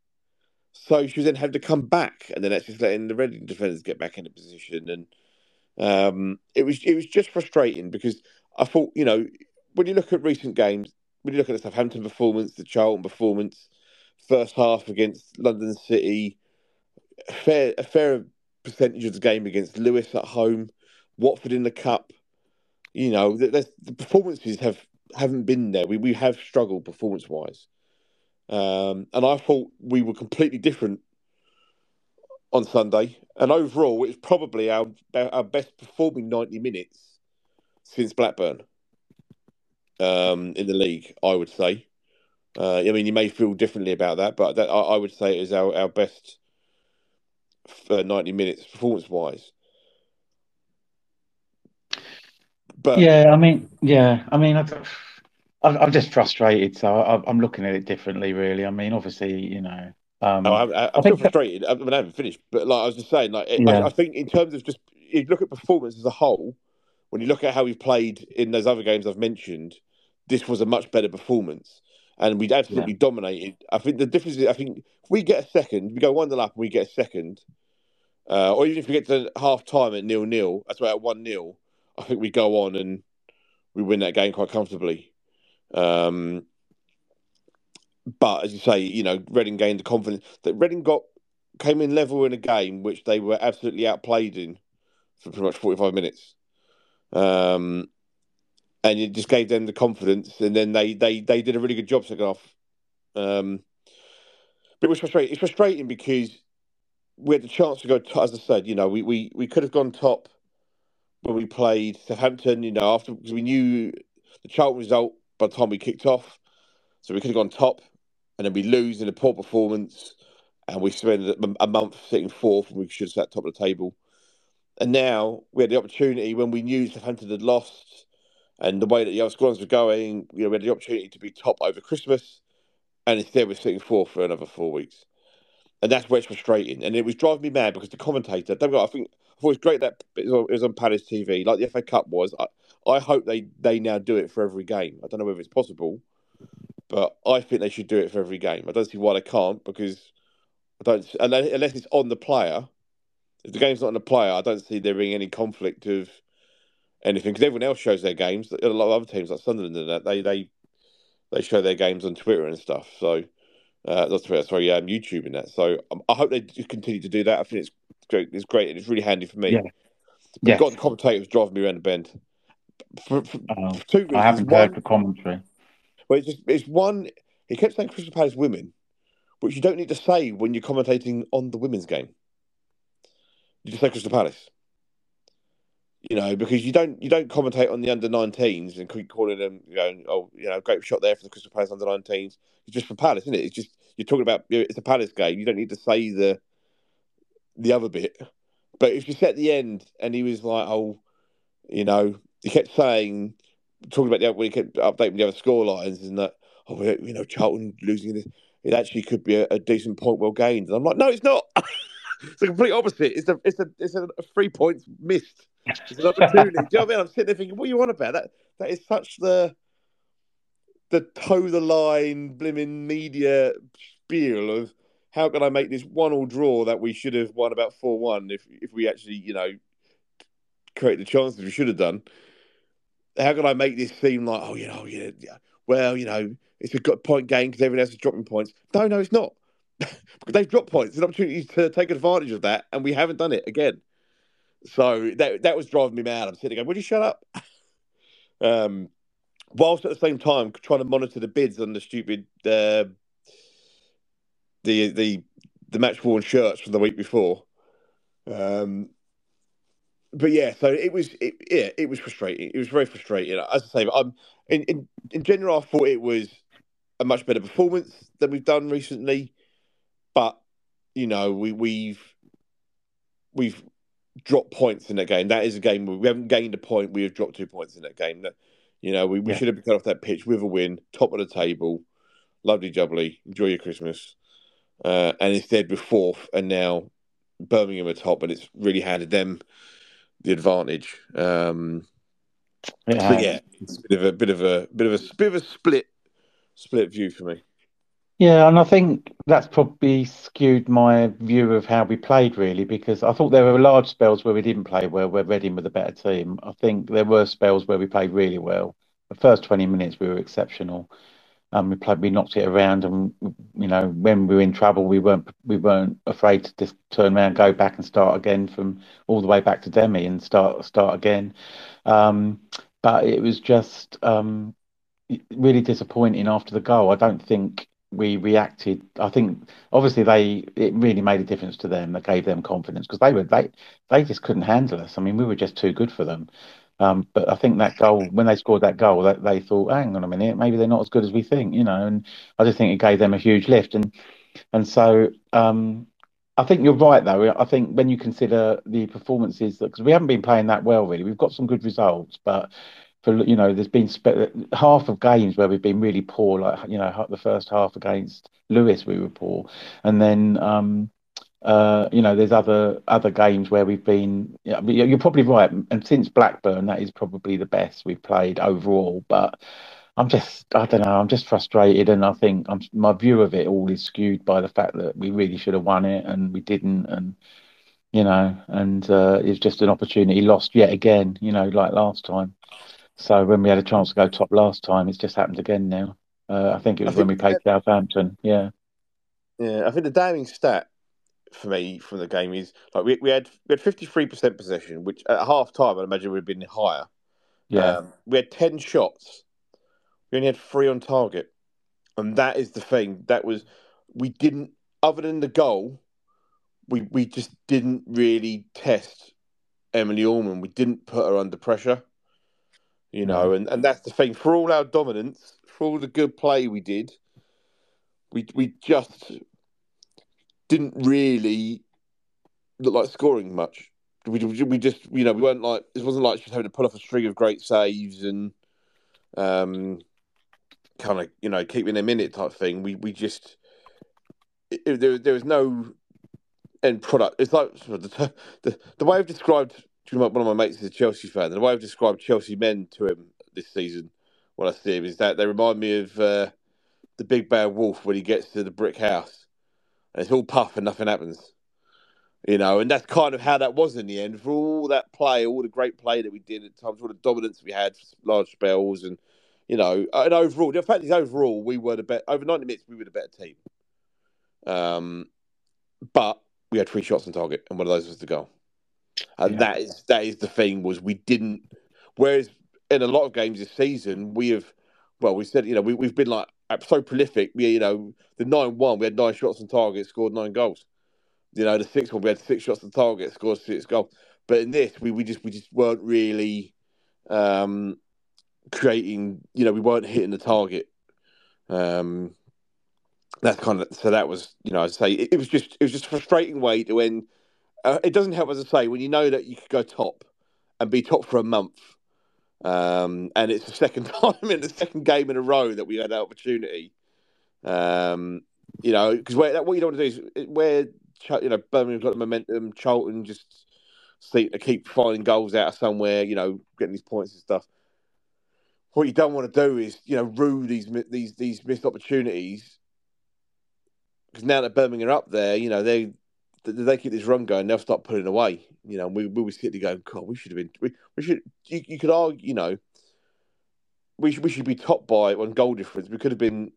So she was then having to come back, and then that's just letting the Reading defenders get back into position. And um, it was it was just frustrating because I thought, you know, when you look at recent games, when you look at the Southampton performance, the Charlton performance, first half against London City, a fair a fair percentage of the game against Lewes at home, Watford in the cup. You know, the, the performances have haven't been there. We we have struggled performance wise, um, and I thought we were completely different on Sunday. And overall, it's probably our our best performing ninety minutes since Blackburn um, in the league. I would say. Uh, I mean, you may feel differently about that, but that, I, I, would say it is our, our best uh, 90 minutes performance wise. But yeah, I mean, yeah, I mean, I, I'm just frustrated, so I'm looking at it differently. Really, I mean, obviously, you know. Um, oh, I, I, I'm still frustrated. I, mean, I haven't finished, but like I was just saying, like yeah. I, I, think in terms of just you look at performance as a whole, when you look at how we've played in those other games I've mentioned, this was a much better performance, and we absolutely yeah. dominated. I think the difference is, I think if we get a second, we go one up, and we get a second, uh, or even if we get to half time at nil nil, that's about one nil. I think we go on and we win that game quite comfortably. Um, but as you say, you know, Reading gained the confidence that Reading got came in level in a game which they were absolutely outplayed in for pretty much forty five minutes. Um, and it just gave them the confidence, and then they they they did a really good job second off. Um, but it was frustrating. It's frustrating because we had the chance to go. as I said, you know, we, we, we could have gone top when we played Southampton. You know, after because we knew the Charlton result by the time we kicked off. So we could have gone top, and then we lose in a poor performance, and we spend a month sitting fourth, and we should have sat top of the table. And now we had the opportunity when we knew Southampton had lost, and the way that the other squads were going, you know, we had the opportunity to be top over Christmas, and instead we're sitting fourth for another four weeks. and that's where it's frustrating. And it was driving me mad because the commentator, I think I thought it was great that it was on, it was on Palace TV, like the FA Cup was. I, I hope they they now do it for every game. I don't know whether it's possible, but I think they should do it for every game. I don't see why they can't because I don't unless, unless it's on the player. If the game's not on the player, I don't see there being any conflict of anything because everyone else shows their games. A lot of other teams like Sunderland and that they they they show their games on Twitter and stuff. So uh, that's Twitter, sorry, yeah, I'm YouTube and that. So um, I hope they continue to do that. I think it's great. It's great and it's really handy for me. Yeah. But yes. got the commentators driving me around the bend. For, for, oh, for two reasons. I haven't one, heard the commentary. Well, it's just it's one. He kept saying Crystal Palace women, which you don't need to say when you're commentating on the women's game. You just say Crystal Palace you know, because you don't you don't commentate on the under 19s and keep calling them, you know, oh, you know, great shot there for the Crystal Palace under 19s. It's just for Palace, isn't it? It's just you're talking about it's a Palace game. You don't need to say the the other bit. But if you set the end and he was like, oh, you know, he kept saying, talking about the when he kept updating the other score lines and that, oh, you know, Charlton losing this, it actually could be a, a decent point well gained. And I'm like, no, it's not. it's the complete opposite. It's a it's a it's a three points missed. It's an opportunity. Do you know what I mean? I'm sitting there thinking, what are you on about? That that is such the the toe the line blimmin' media spiel of how can I make this one all draw that we should have won about four one if if we actually, you know, create the chances we should have done. How can I make this seem like, oh, you know, yeah, yeah well, you know, it's a good point game because everyone else is dropping points. No, no, it's not. because they've dropped points. It's an opportunity to take advantage of that, and we haven't done it again. So that that was driving me mad. I'm sitting going, "Would you shut up?" um, whilst at the same time trying to monitor the bids on the stupid uh, the the the match worn shirts from the week before. Um, but yeah, so it was it, yeah, it was frustrating. It was very frustrating. As I say, I'm in, in in general, I thought it was a much better performance than we've done recently. But you know, we we've we've dropped points in that game. That is a game where we haven't gained a point. We have dropped two points in that game. That you know, we, we yeah. should have been cut off that pitch with a win, top of the table, lovely jubbly, enjoy your Christmas. Uh, and instead we're fourth, and now Birmingham are top, and it's really handed them the advantage. Um, yeah, it's a bit of a bit of a bit of a bit of a split split view for me. Yeah, and I think that's probably skewed my view of how we played really, because I thought there were large spells where we didn't play well, where Reading were the better team. I think there were spells where we played really well. The first 20 minutes we were exceptional. Um, we played, we knocked it around, and you know when we were in trouble, we weren't we weren't afraid to just turn around, go back, and start again from all the way back to Demi and start start again. Um, but it was just um, really disappointing after the goal. I don't think we reacted. I think obviously they it really made a difference to them. That gave them confidence because they were they they just couldn't handle us. I mean, we were just too good for them. Um, but I think that goal, when they scored that goal, that they thought, hang on a minute, maybe they're not as good as we think, you know. And I just think it gave them a huge lift. And and so um, I think you're right, though. I think when you consider the performances, because we haven't been playing that well, really, we've got some good results, but for you know, there's been spe- half of games where we've been really poor, like you know, the first half against Lewes, we were poor, and then um, uh, you know, there's other other games where we've been. Yeah, you're probably right, and since Blackburn, that is probably the best we've played overall. But I'm just, I don't know, I'm just frustrated, and I think I'm, my view of it all is skewed by the fact that we really should have won it and we didn't, and you know, and uh, it's just an opportunity lost yet again, you know, like last time. So when we had a chance to go top last time, it's just happened again now. Uh, I think it was when we played Southampton. Yeah. Yeah, I think the damning stat for me from the game is like we, we had we had fifty three percent possession, which at half time I imagine have been higher. Yeah. Um, we had ten shots. We only had three on target, and that is the thing. That was we didn't other than the goal, we we just didn't really test Emily Orman. We didn't put her under pressure you know, and, and that's the thing. For all our dominance, for all the good play we did, we we just didn't really look like scoring much. We, we just, you know, we weren't like it wasn't like she was having to pull off a string of great saves and um, kind of, you know, keeping them in it type thing. We we just it, there, there was no end product. It's like the, the, the way I've described one of my mates is a Chelsea fan, the way I've described Chelsea men to him this season when I see him is that they remind me of uh, the big bad wolf when he gets to the brick house it's all puff and nothing happens. You know, and that's kind of how that was in the end. For all that play, all the great play that we did at times, all the dominance we had, for large spells, and you know, and overall, the fact is, overall, we were the better. Over ninety minutes, we were the better team. Um, but we had three shots on target, and one of those was the goal. And yeah. that is that is the thing was we didn't. Whereas in a lot of games this season, we have, well, we said you know we we've been like so prolific. We you know the nine one, we had nine shots on target, scored nine goals. You know the six one, we had six shots on target, scored six goals. But in this, we, we just we just weren't really um, creating. You know, we weren't hitting the target. Um, that's kind of so that was you know I'd say it, it was just it was just a frustrating way to end. uh, it doesn't help as I say when you know that you could go top and be top for a month um, and it's the second time in the second game in a row that we had that opportunity. Um, you know because what you don't want to do is where you know Birmingham's got the momentum Charlton just seem to keep finding goals out of somewhere you know getting these points and stuff. What you don't want to do is you know rue these these these missed opportunities. Because now that Birmingham are up there, you know they they keep this run going, they'll start putting away. You know, we we were sitting going, God, we should have been. We, we should. You, you could argue, you know, we should we should be top by on goal difference. We could have been.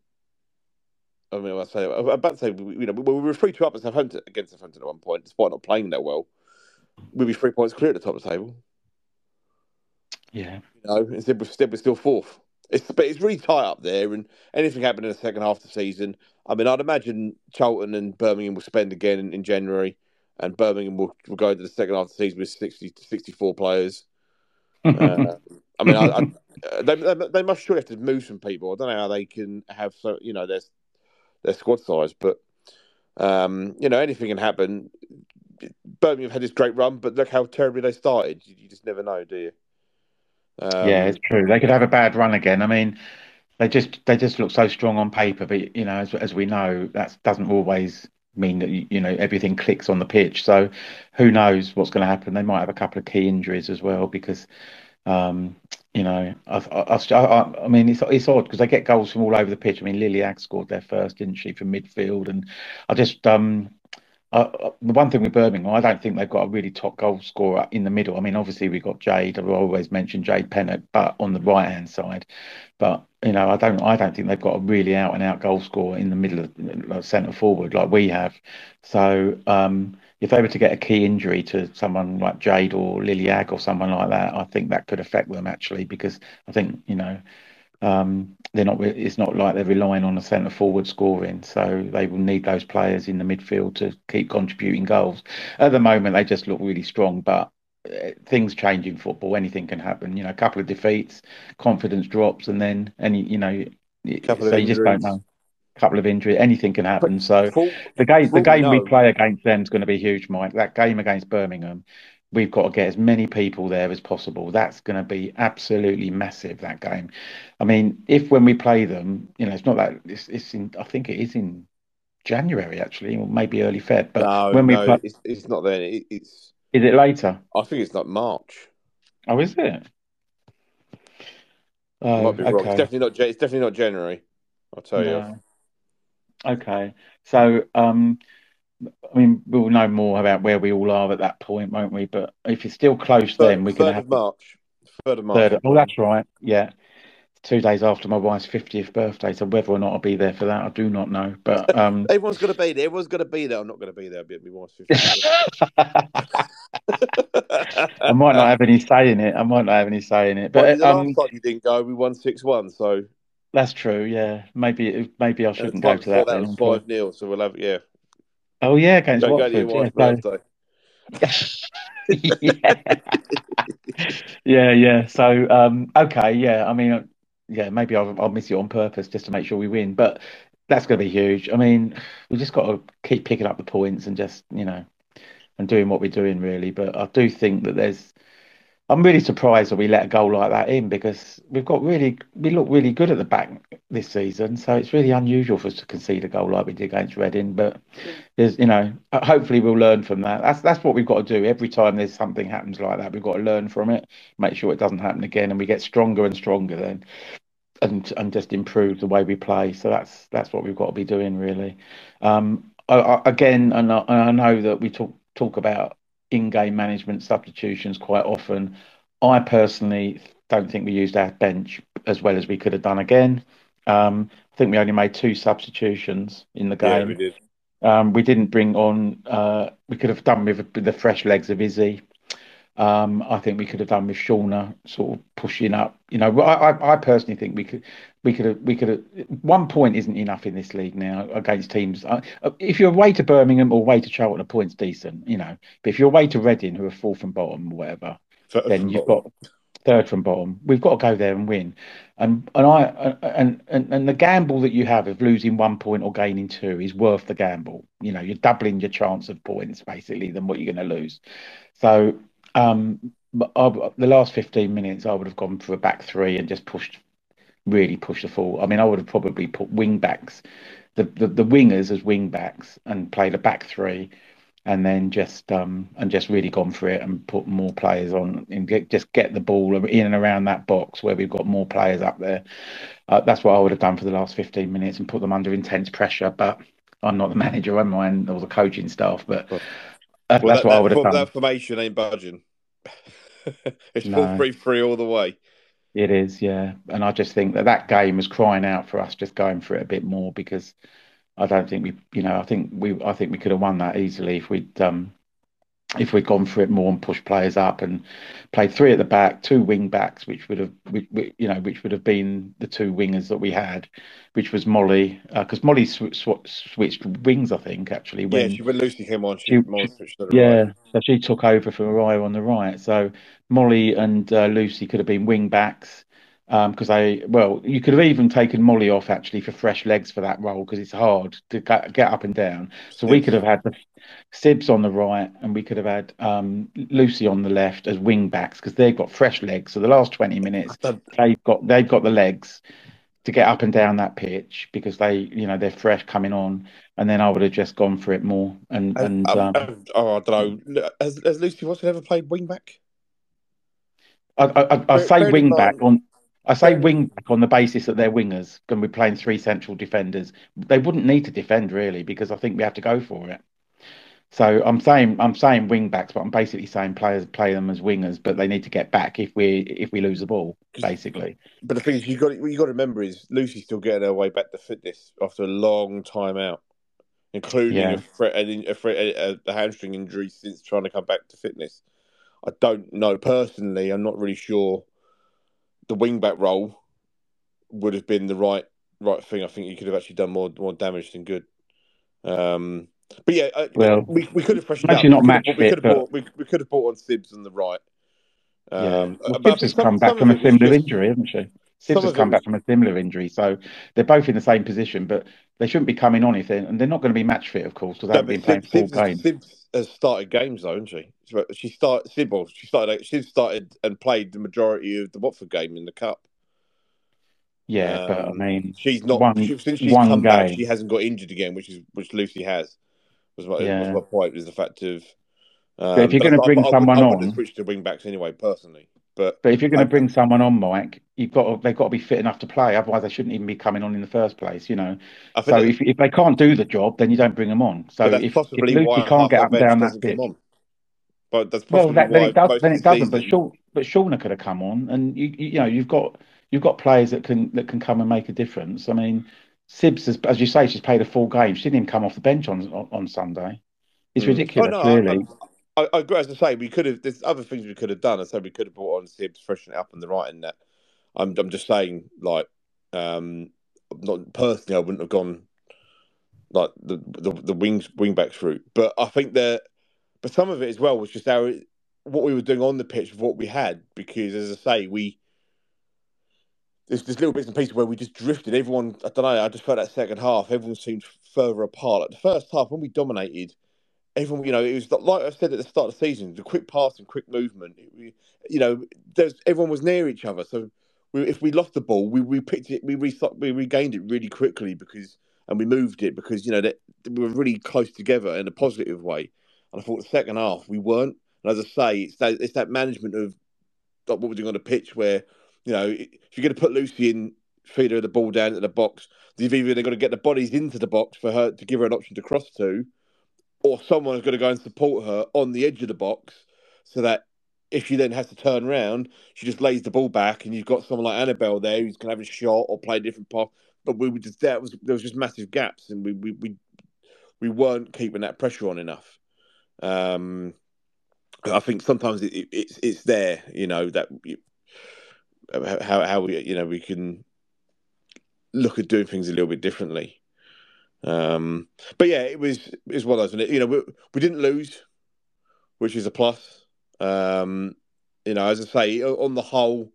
I mean, I say I'm about to say, you know, we were three two up at Southampton against Southampton at one point, despite not playing that well. We'd be three points clear at the top of the table. Yeah, you know, instead we're, we're still fourth. It's but it's really tight up there, and anything happened in the second half of the season. I mean, I'd imagine Charlton and Birmingham will spend again in, in January, and Birmingham will, will go into the second half of the season with 60 to 64 players. uh, I mean, I, I, they, they must surely have to move some people. I don't know how they can have so you know their their squad size, but um, you know anything can happen. Birmingham had this great run, but look how terribly they started. You, you just never know, do you? Um, yeah, it's true. They could have a bad run again. I mean, they just they just look so strong on paper, but you know, as as we know, that doesn't always mean that you know everything clicks on the pitch. So, who knows what's going to happen? They might have a couple of key injuries as well because. Um, you know, I've, I've, I, I mean, it's it's odd because they get goals from all over the pitch. I mean, Lily Agg scored there first, didn't she, from midfield? And I just, um, the one thing with Birmingham, I don't think they've got a really top goal scorer in the middle. I mean, obviously we've got Jade. I've always mentioned Jade Pennock, but on the right hand side. But you know, I don't, I don't think they've got a really out and out goal scorer in the middle of like, centre forward like we have. So um, if they were to get a key injury to someone like Jade or Lily Agg or someone like that, I think that could affect them actually because I think you know um, they're not. It's not like they're relying on a centre forward scoring, so they will need those players in the midfield to keep contributing goals. At the moment, they just look really strong, but things change in football. Anything can happen. You know, a couple of defeats, confidence drops, and then any. You know, so you just don't know. A couple of injuries, anything can happen. So the game, the game we play against them is going to be huge, Mike. That game against Birmingham we've got to get as many people there as possible. That's going to be absolutely massive. That game. I mean, if when we play them, you know, it's not that it's, it's in. I think it is in January actually, or maybe early Feb. But no, when we no, play, it's, it's not then. It, it's is it later? I think it's like March. Oh, is it? Oh, might be okay. wrong. It's definitely not. It's definitely not January. I'll tell no. you. Okay, so um, I mean, we'll know more about where we all are at that point, won't we? But if it's still close, third, then we can have March. Third of March. Third, oh, that's right. Yeah, two days after my wife's fiftieth birthday. So whether or not I'll be there for that, I do not know. But um, everyone's going to be there. Everyone's going to be there. I'm not going to be there. I'll be at my wife's fiftieth. I might not have any say in it. I might not have any say in it. But well, um, last time you didn't go, we won six one. So that's true. Yeah, maybe maybe I shouldn't go to that. That was five 0 So we'll have yeah. Oh yeah, against Don't Watford. Go yeah, yeah. yeah, yeah. So um, okay, yeah. I mean, yeah, maybe I'll, I'll miss it on purpose just to make sure we win. But that's going to be huge. I mean, we just got to keep picking up the points and just you know, and doing what we're doing really. But I do think that there's I'm really surprised that we let a goal like that in because we've got really we look really good at the back this season. So it's really unusual for us to concede a goal like we did against Reading. But there's you know hopefully we'll learn from that. That's that's what we've got to do. Every time there's something happens like that, we've got to learn from it, make sure it doesn't happen again, and we get stronger and stronger then. And, and just improve the way we play. So that's that's what we've got to be doing really. Um, I, I, again, and I, I know that we talk talk about in-game management substitutions quite often. I personally don't think we used our bench as well as we could have done again. Um, I think we only made two substitutions in the game. Yeah, we did. Um, we didn't bring on. Uh, we could have done with the fresh legs of Izzy. Um, I think we could have done with Shauna sort of pushing up. You know, I, I personally think we could we could have we could have one point isn't enough in this league now against teams. Uh, if you're away to Birmingham or away to Charlton, a point's decent, you know. But if you're away to Reading, who are fourth from bottom or whatever, third then you've bottom. got third from bottom. We've got to go there and win. And and I and, and and the gamble that you have of losing one point or gaining two is worth the gamble. You know, you're doubling your chance of points basically than what you're going to lose. So um, but I, the last 15 minutes, I would have gone for a back three and just pushed, really pushed the full. I mean, I would have probably put wing backs, the, the, the wingers as wing backs and played a back three and then just um and just really gone for it and put more players on and get, just get the ball in and around that box where we've got more players up there. Uh, that's what I would have done for the last 15 minutes and put them under intense pressure. But I'm not the manager, I'm mine or the coaching staff. But well, that's that, what that, I would have done. That formation ain't budging. it's no. four three three all the way. It is, yeah. And I just think that that game was crying out for us just going for it a bit more because I don't think we, you know, I think we, I think we could have won that easily if we'd um, if we'd gone for it more and pushed players up and played three at the back, two wing backs, which would have, you know, which would have been the two wingers that we had, which was Molly, because uh, Molly sw- sw- switched wings, I think, actually. When, yeah, she, when Lucy came on, she, she, yeah, right. so she took over for Mariah on the right. So Molly and uh, Lucy could have been wing backs because um, I well, you could have even taken Molly off actually for fresh legs for that role because it's hard to get, up and down. So we could have had the Sibs on the right, and we could have had um, Lucy on the left as wing backs because they've got fresh legs. So the last twenty minutes, they've got they've got the legs to get up and down that pitch because they you know they're fresh coming on, and then I would have just gone for it more. And and um, um, oh, I don't know. Has, has Lucy Watson ever played wing back? I, I, I say wing back on I say wing back on the basis that they're wingers and we're playing three central defenders. They wouldn't need to defend really because I think we have to go for it. So I'm saying I'm saying wing backs, but I'm basically saying players play them as wingers, but they need to get back if we if we lose the ball, basically. But the thing is, you got what you got to remember is Lucy's still getting her way back to fitness after a long time out, including yeah. a, a, a, a hamstring injury since trying to come back to fitness. I don't know personally. I'm not really sure the wingback role would have been the right right thing. I think you could have actually done more more damage than good. Um, but yeah, uh, well, we, we could have freshened actually up. not match we, could have bought, we, we could have bought on Sibs on the right. Um, yeah. Well, Sibs has come back from a similar just, injury, hasn't she? Sibs has come back from a similar injury, so they're both in the same position, but they shouldn't be coming on if they and they're not going to be match fit, of course, because they haven't been playing full games. Sibs has started games though, hasn't she? She started Sybil. She started. She started and played the majority of the Watford game in the cup. Yeah, um, but I um, mean, she's not one, she, since she's come game. back. She hasn't got injured again, which is which Lucy has. Was my, yeah. was my point. Was the fact of. Um, if you're going to bring I, someone I, I on, switch to wing backs anyway, personally. But but if you're going to bring someone on, Mike, you've got to, they've got to be fit enough to play. Otherwise, they shouldn't even be coming on in the first place. You know. So if, if they can't do the job, then you don't bring them on. So if, if can't get up and down that bit. but that's well, that, then it does. Then it doesn't. But Shaw, but Shauna could have come on, and you, you, know you've got you've got players that can that can come and make a difference. I mean, Sibs, has, as you say, she's played a full game. She didn't even come off the bench on on, on Sunday. It's mm. ridiculous, oh, no, really. I, I, agree. As I say, we could have. There's other things we could have done. I said we could have brought on Sibs, freshen it up on the right and that. I'm I'm just saying, like, um, not personally, I wouldn't have gone like the the, the wings wing backs route, but I think that but some of it as well was just our what we were doing on the pitch with what we had. Because as I say, we there's, little bits and pieces where we just drifted. Everyone, I don't know. I just felt that second half, everyone seemed further apart. Like the first half, when we dominated, everyone, you know, it was like I said at the start of the season, the quick pass and quick movement. It, you know, everyone was near each other, so we, if we lost the ball, we, we picked it, we re, we regained it really quickly because, and we moved it because you know that we were really close together in a positive way. And I thought the second half we weren't. And as I say, it's that it's that management of what we're doing on the pitch where you know if you're going to put Lucy in, feed her the ball down to the box, you've either got to get the bodies into the box for her to give her an option to cross to, or someone's got to go and support her on the edge of the box so that if she then has to turn around, she just lays the ball back, and you've got someone like Annabelle there who's going to have a shot or play a different path. But we were just that was there was just massive gaps, and we we we, we weren't keeping that pressure on enough. Um, I think sometimes it, it, it's it's there, you know, that how how we you know we can look at doing things a little bit differently. Um, but yeah, it was it was one of those. You know, we, we didn't lose, which is a plus. Um, you know, as I say, on the whole,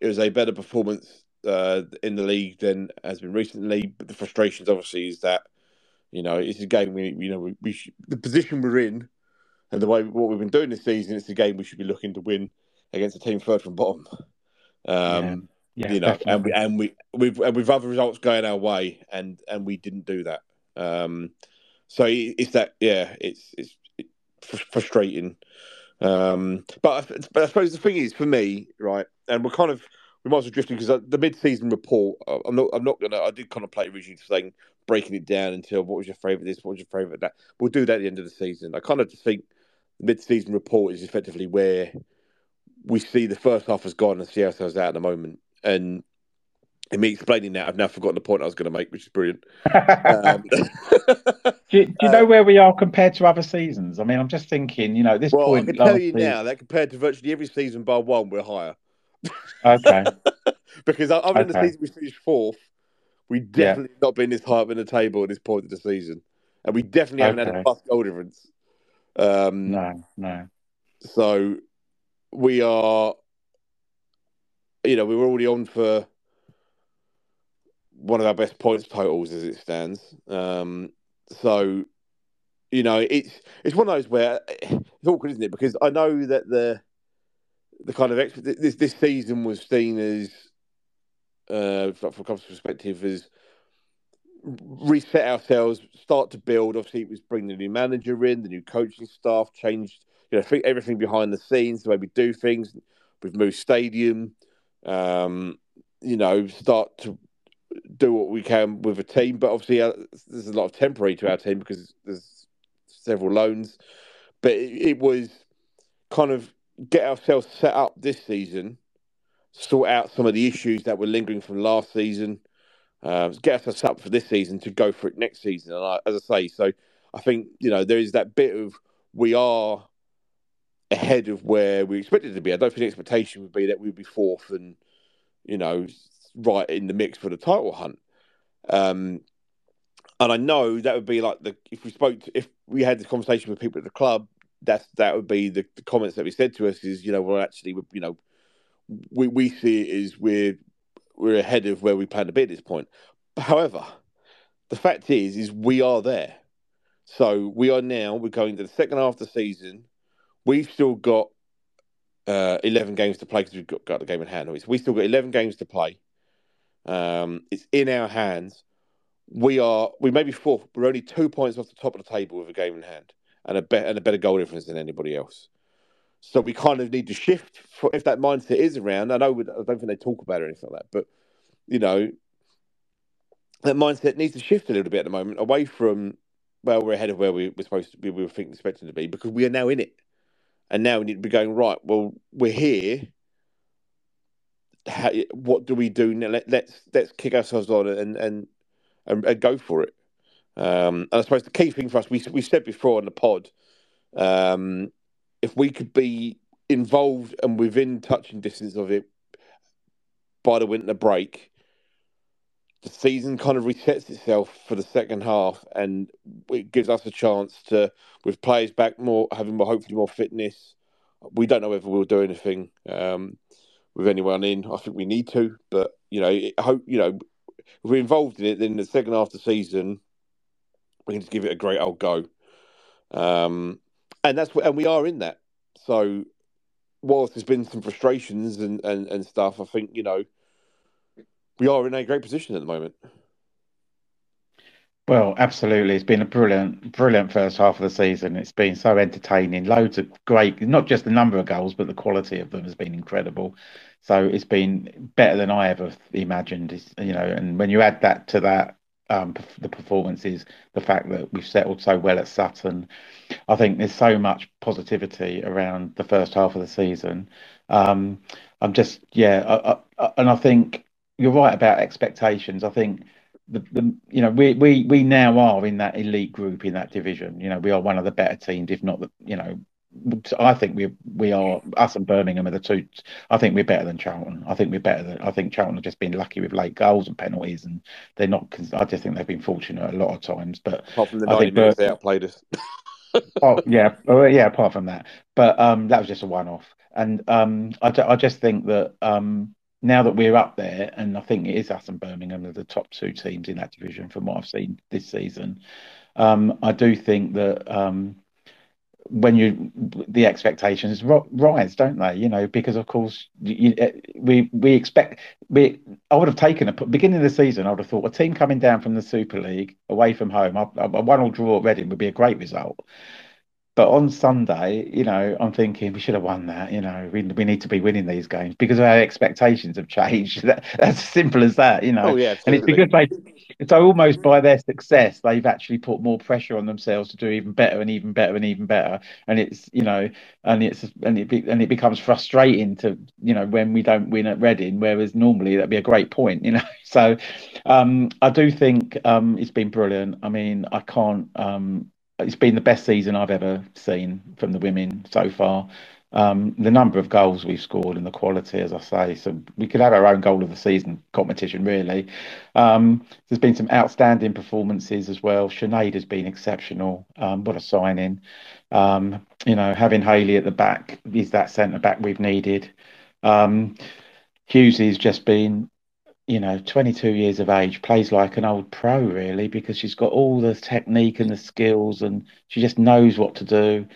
it was a better performance uh, in the league than has been recently. But the frustrations, obviously, is that you know it's a game we you know we, we the position we're in and the way what we've been doing this season, it's a game we should be looking to win against a team third from bottom. Um, yeah. You know, definitely. and we and we we've and with other results going our way, and and we didn't do that. Um, so it's that, yeah, it's it's, frustrating. Um, but I, but I suppose the thing is for me, right, and we're kind of we might as well drifting because the mid-season report. I'm not. I'm not gonna. I did contemplate originally saying breaking it down into what was your favourite this, what was your favourite that. We'll do that at the end of the season. I kind of just think the mid-season report is effectively where we see the first half has gone and see ourselves out at the moment. And in me explaining that, I've now forgotten the point I was going to make, which is brilliant. um, do, you, do, you, know uh, where we are compared to other seasons? I mean, I'm just thinking, you know, this well, point. I can tell you season... now that compared to virtually every season by one, we're higher. Okay. because other than okay. the season we finished fourth, we definitely yeah. not been this high up in the table at this point of the season, and we definitely haven't had a plus goal difference. Um, no, no. So we are, you know, we were already on for one of our best points totals as it stands. Um, so, you know, it's it's one of those where it's awkward, isn't it? Because I know that the the kind of this this season was seen as, uh, from a club's perspective, as reset ourselves, start to build. Obviously, it was bringing the new manager in, the new coaching staff, changed you know everything behind the scenes, the way we do things. We've moved stadium. Um, you know, start to do what we can with a team. But obviously, uh, there's a lot of temporary to our team because there's several loans. But it, it was kind of get ourselves set up this season, sort out some of the issues that were lingering from last season, uh, get us up for this season to go for it next season. And I, as I say, so I think you know there is that bit of we are ahead of where we expected to be. I don't think the expectation would be that we'd be fourth and you know right in the mix for the title hunt. Um, and I know that would be like the if we spoke to, if we had the conversation with people at the club, that's that would be the, the comments that we said to us is you know well actually you know we we see it as we're we're ahead of where we plan to be at this point. However, the fact is is we are there. So we are now we're going to the second half of the season. We've still got uh, 11 games to play because we've got, got the game in hand. We've still got 11 games to play. Um, it's in our hands. We are we may be fourth. We're only two points off the top of the table with a game in hand and a be- and a better goal difference than anybody else. So we kind of need to shift for, if that mindset is around. I know I don't think they talk about it or anything like that, but you know that mindset needs to shift a little bit at the moment away from well we're ahead of where we were supposed to be we were thinking expecting to be because we are now in it and now we need to be going right well we're here how, what do we do now? Let, us let's, let's kick ourselves on and and and, and go for it. Um, and I suppose the key thing for us, we we said before on the pod, um, if we could be involved and within touching distance of it by the winter break, the season kind of resets itself for the second half, and it gives us a chance to, with players back more, having more hopefully more fitness. We don't know whether we'll do anything. Um, with anyone in. I think we need to, but you know, I hope you know if we're involved in it. Then the second half of the season, we can just give it a great old go. Um, and that's and we are in that. So whilst there's been some frustrations and, and, and stuff, I think you know we are in a great position at the moment. Well, absolutely. It's been a brilliant, brilliant first half of the season. It's been so entertaining. Loads of great, not just the number of goals, but the quality of them has been incredible. So it's been better than I ever imagined. It's, you know, and when you add that to that, um, the performances, the fact that we've settled so well at Sutton, I think there's so much positivity around the first half of the season. Um, I'm just, yeah, I, I, and I think you're right about expectations. I think the, the you know we we we now are in that elite group in that division. You know we are one of the better teams, if not the you know. I think we we are us and Birmingham are the two. I think we're better than Charlton. I think we're better than. I think Charlton have just been lucky with late goals and penalties, and they're not. I just think they've been fortunate a lot of times. But apart from the ninety minutes they outplayed us. oh yeah, oh, yeah. Apart from that, but um, that was just a one-off, and um, I, I just think that um, now that we're up there, and I think it is us and Birmingham are the top two teams in that division from what I've seen this season. Um, I do think that um, when you the expectations rise, don't they? You know, because of course you, eh, we we expect we. I would have taken a beginning of the season. I would have thought a team coming down from the Super League away from home, a, a one all draw at Reading would be a great result. But on Sunday, you know, I'm thinking we should have won that. You know, we, we need to be winning these games because our expectations have changed. That, that's as simple as that, you know. Oh, yeah, and it's because they, so almost by their success, they've actually put more pressure on themselves to do even better and even better and even better. And it's, you know, and it's and it be, and it becomes frustrating to, you know, when we don't win at Reading, whereas normally that'd be a great point, you know. So, um, I do think um, it's been brilliant. I mean, I can't. Um, it's been the best season I've ever seen from the women so far. Um, the number of goals we've scored and the quality, as I say, so we could have our own goal of the season competition, really. Um, there's been some outstanding performances as well. Shanade has been exceptional. Um, what a signing! Um, you know, having Hayley at the back is that centre back we've needed. Um, has just been you know, 22 years of age, plays like an old pro, really, because she's got all the technique and the skills and she just knows what to do.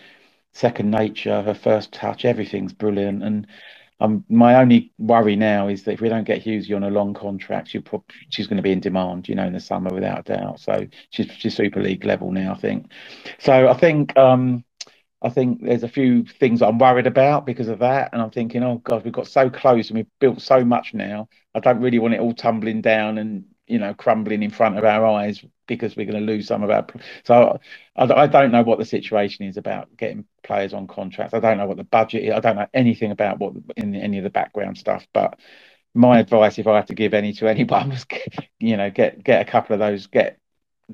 Second nature, her first touch, everything's brilliant. And um, my only worry now is that if we don't get Hughesy on a long contract, she'll she's going to be in demand, you know, in the summer without a doubt. So she's, she's Super League level now, I think. So I think um, I think there's a few things I'm worried about because of that. And I'm thinking, oh God, we've got so close and we've built so much now. I don't really want it all tumbling down and, you know, crumbling in front of our eyes because we're going to lose some of our. So I, I don't know what the situation is about getting players on contracts. I don't know what the budget is. I don't know anything about what in any of the background stuff. But my advice, if I had to give any to anyone, was, you know, get get a couple of those, get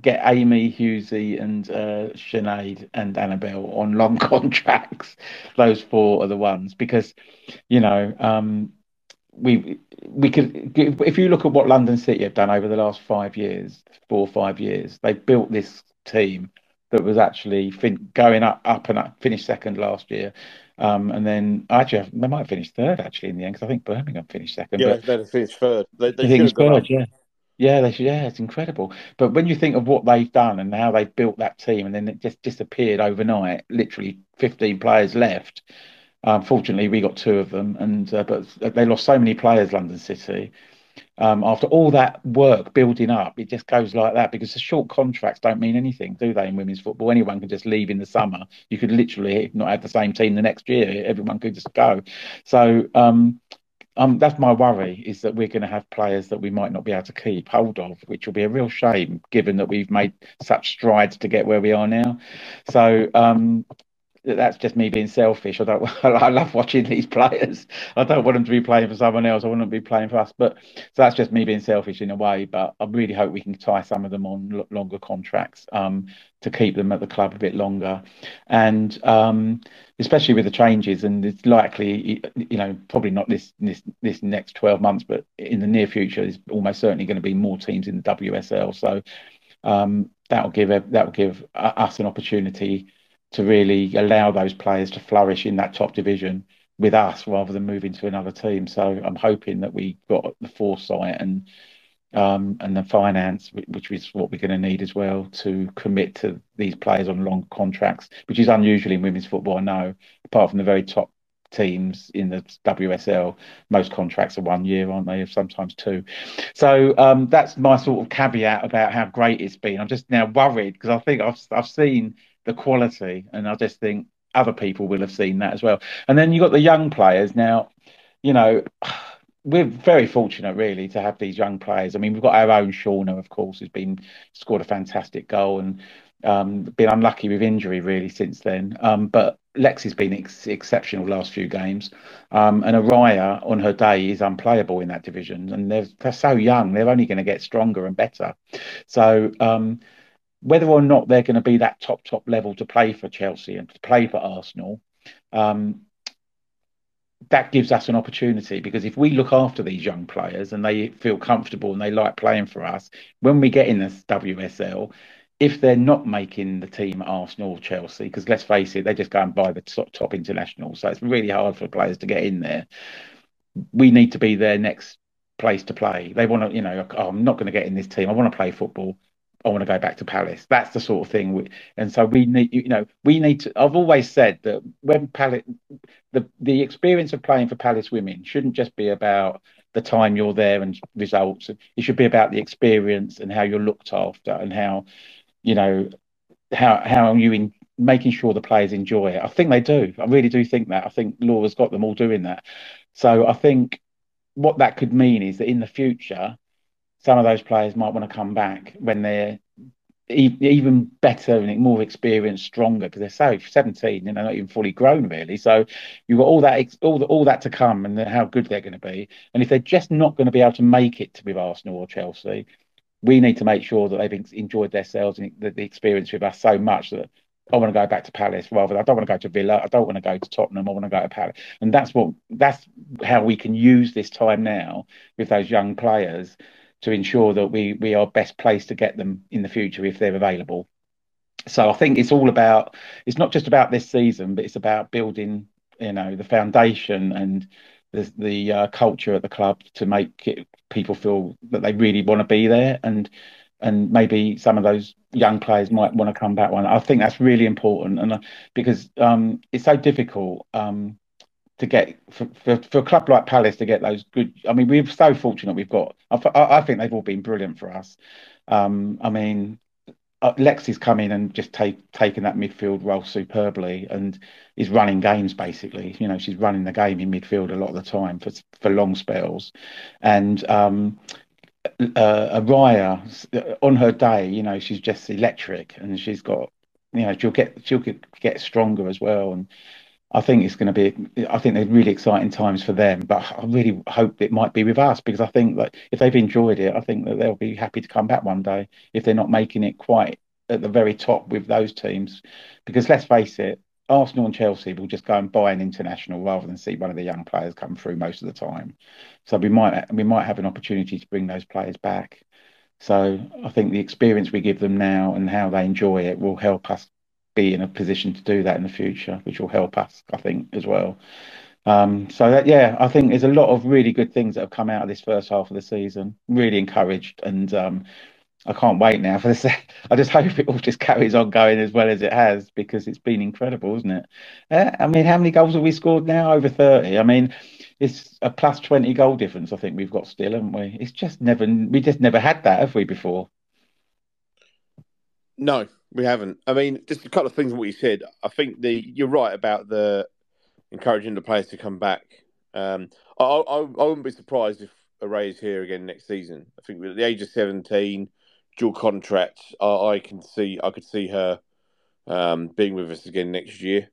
get Amy, Hughesy, and uh, Shanade and Annabelle on long contracts. Those four are the ones because, you know, um, we we could if you look at what London City have done over the last five years, four or five years, they built this team that was actually fin- going up, up and up, finished second last year. Um, and then I actually, they might have finished third actually in the end because I think Birmingham finished second. Yeah, but, they finished third. They, they finished third, yeah. Yeah, they should, yeah, it's incredible. But when you think of what they've done and how they've built that team, and then it just disappeared overnight, literally 15 players left. Unfortunately, um, we got two of them, and uh, but they lost so many players, London City. Um, after all that work building up, it just goes like that because the short contracts don't mean anything, do they? In women's football, anyone can just leave in the summer. You could literally not have the same team the next year. Everyone could just go. So um, um, that's my worry is that we're going to have players that we might not be able to keep hold of, which will be a real shame given that we've made such strides to get where we are now. So um, that's just me being selfish. I don't. I love watching these players. I don't want them to be playing for someone else. I want them to be playing for us. But so that's just me being selfish in a way. But I really hope we can tie some of them on longer contracts um, to keep them at the club a bit longer, and um, especially with the changes. And it's likely, you know, probably not this this this next twelve months, but in the near future, there's almost certainly going to be more teams in the WSL. So um, that will give that will give us an opportunity to really allow those players to flourish in that top division with us rather than moving to another team. So I'm hoping that we got the foresight and um, and the finance, which is what we're going to need as well to commit to these players on long contracts, which is unusual in women's football. I know, apart from the very top teams in the WSL, most contracts are one year, aren't they? Sometimes two. So um, that's my sort of caveat about how great it's been. I'm just now worried because I think I've I've seen the quality, and I just think other people will have seen that as well. And then you've got the young players now. You know, we're very fortunate, really, to have these young players. I mean, we've got our own Shauna, of course, who's been scored a fantastic goal and um, been unlucky with injury really since then. Um, but Lexi's been ex- exceptional last few games, um, and Araya on her day is unplayable in that division. And they're they're so young; they're only going to get stronger and better. So um, whether or not they're going to be that top top level to play for Chelsea and to play for Arsenal, um, that gives us an opportunity because if we look after these young players and they feel comfortable and they like playing for us, when we get in this WSL, if they're not making the team Arsenal or Chelsea, because let's face it, they just go and buy the top, top international. So it's really hard for players to get in there. We need to be their next place to play. They want to, you know, oh, I'm not going to get in this team. I want to play football. I want to go back to Palace. That's the sort of thing. We, and so we need, you know, we need to. I've always said that when Palace, the the experience of playing for Palace women shouldn't just be about the time you're there and results. It should be about the experience and how you're looked after and how, you know, how how you in making sure the players enjoy it. I think they do. I really do think that. I think Laura's got them all doing that. So I think what that could mean is that in the future some of those players might want to come back when they're even better and more experienced, stronger because they're so 17 and they're not even fully grown really. So you've got all that all, the, all that to come and how good they're going to be. And if they're just not going to be able to make it to with Arsenal or Chelsea, we need to make sure that they've enjoyed themselves and the, the experience with us so much that I want to go back to Palace rather. than I don't want to go to Villa. I don't want to go to Tottenham. I want to go to Palace. And that's what that's how we can use this time now with those young players to ensure that we we are best placed to get them in the future if they're available. So I think it's all about it's not just about this season, but it's about building you know the foundation and the the uh, culture at the club to make it, people feel that they really want to be there and and maybe some of those young players might want to come back one. I think that's really important and uh, because um, it's so difficult um, to get for, for, for, a club like Palace to get those good. I mean, we're so fortunate. We've got. I, I think they've all been brilliant for us. Um, I mean, uh, Lexi's come in and just take taken that midfield role superbly, and is running games basically. You know, she's running the game in midfield a lot of the time for for long spells, and um, uh, Araya on her day, you know, she's just electric, and she's got, you know, she'll get she'll get, get stronger as well, and I think it's going to be. I think they're really exciting times for them, but I really hope it might be with us because I think that if they've enjoyed it, I think that they'll be happy to come back one day if they're not making it quite at the very top with those teams. Because let's face it, Arsenal and Chelsea will just go and buy an international rather than see one of the young players come through most of the time. So we might we might have an opportunity to bring those players back. So I think the experience we give them now and how they enjoy it will help us be in a position to do that in the future, which will help us, I think, as well. Um, so that, yeah, I think there's a lot of really good things that have come out of this first half of the season. Really encouraged, and um, I can't wait now for this. I just hope it all just carries on going as well as it has because it's been incredible, isn't it? Uh, I mean, how many goals have we scored now? Over thirty. I mean, it's a plus twenty goal difference. I think we've got still, haven't we? It's just never. We just never had that, have we? Before. No, we haven't. I mean, just a couple of things. What you said, I think the you're right about the encouraging the players to come back. Um, I, I, I wouldn't be surprised if Araya is here again next season. I think at the age of seventeen, dual contract, I, I can see I could see her um, being with us again next year.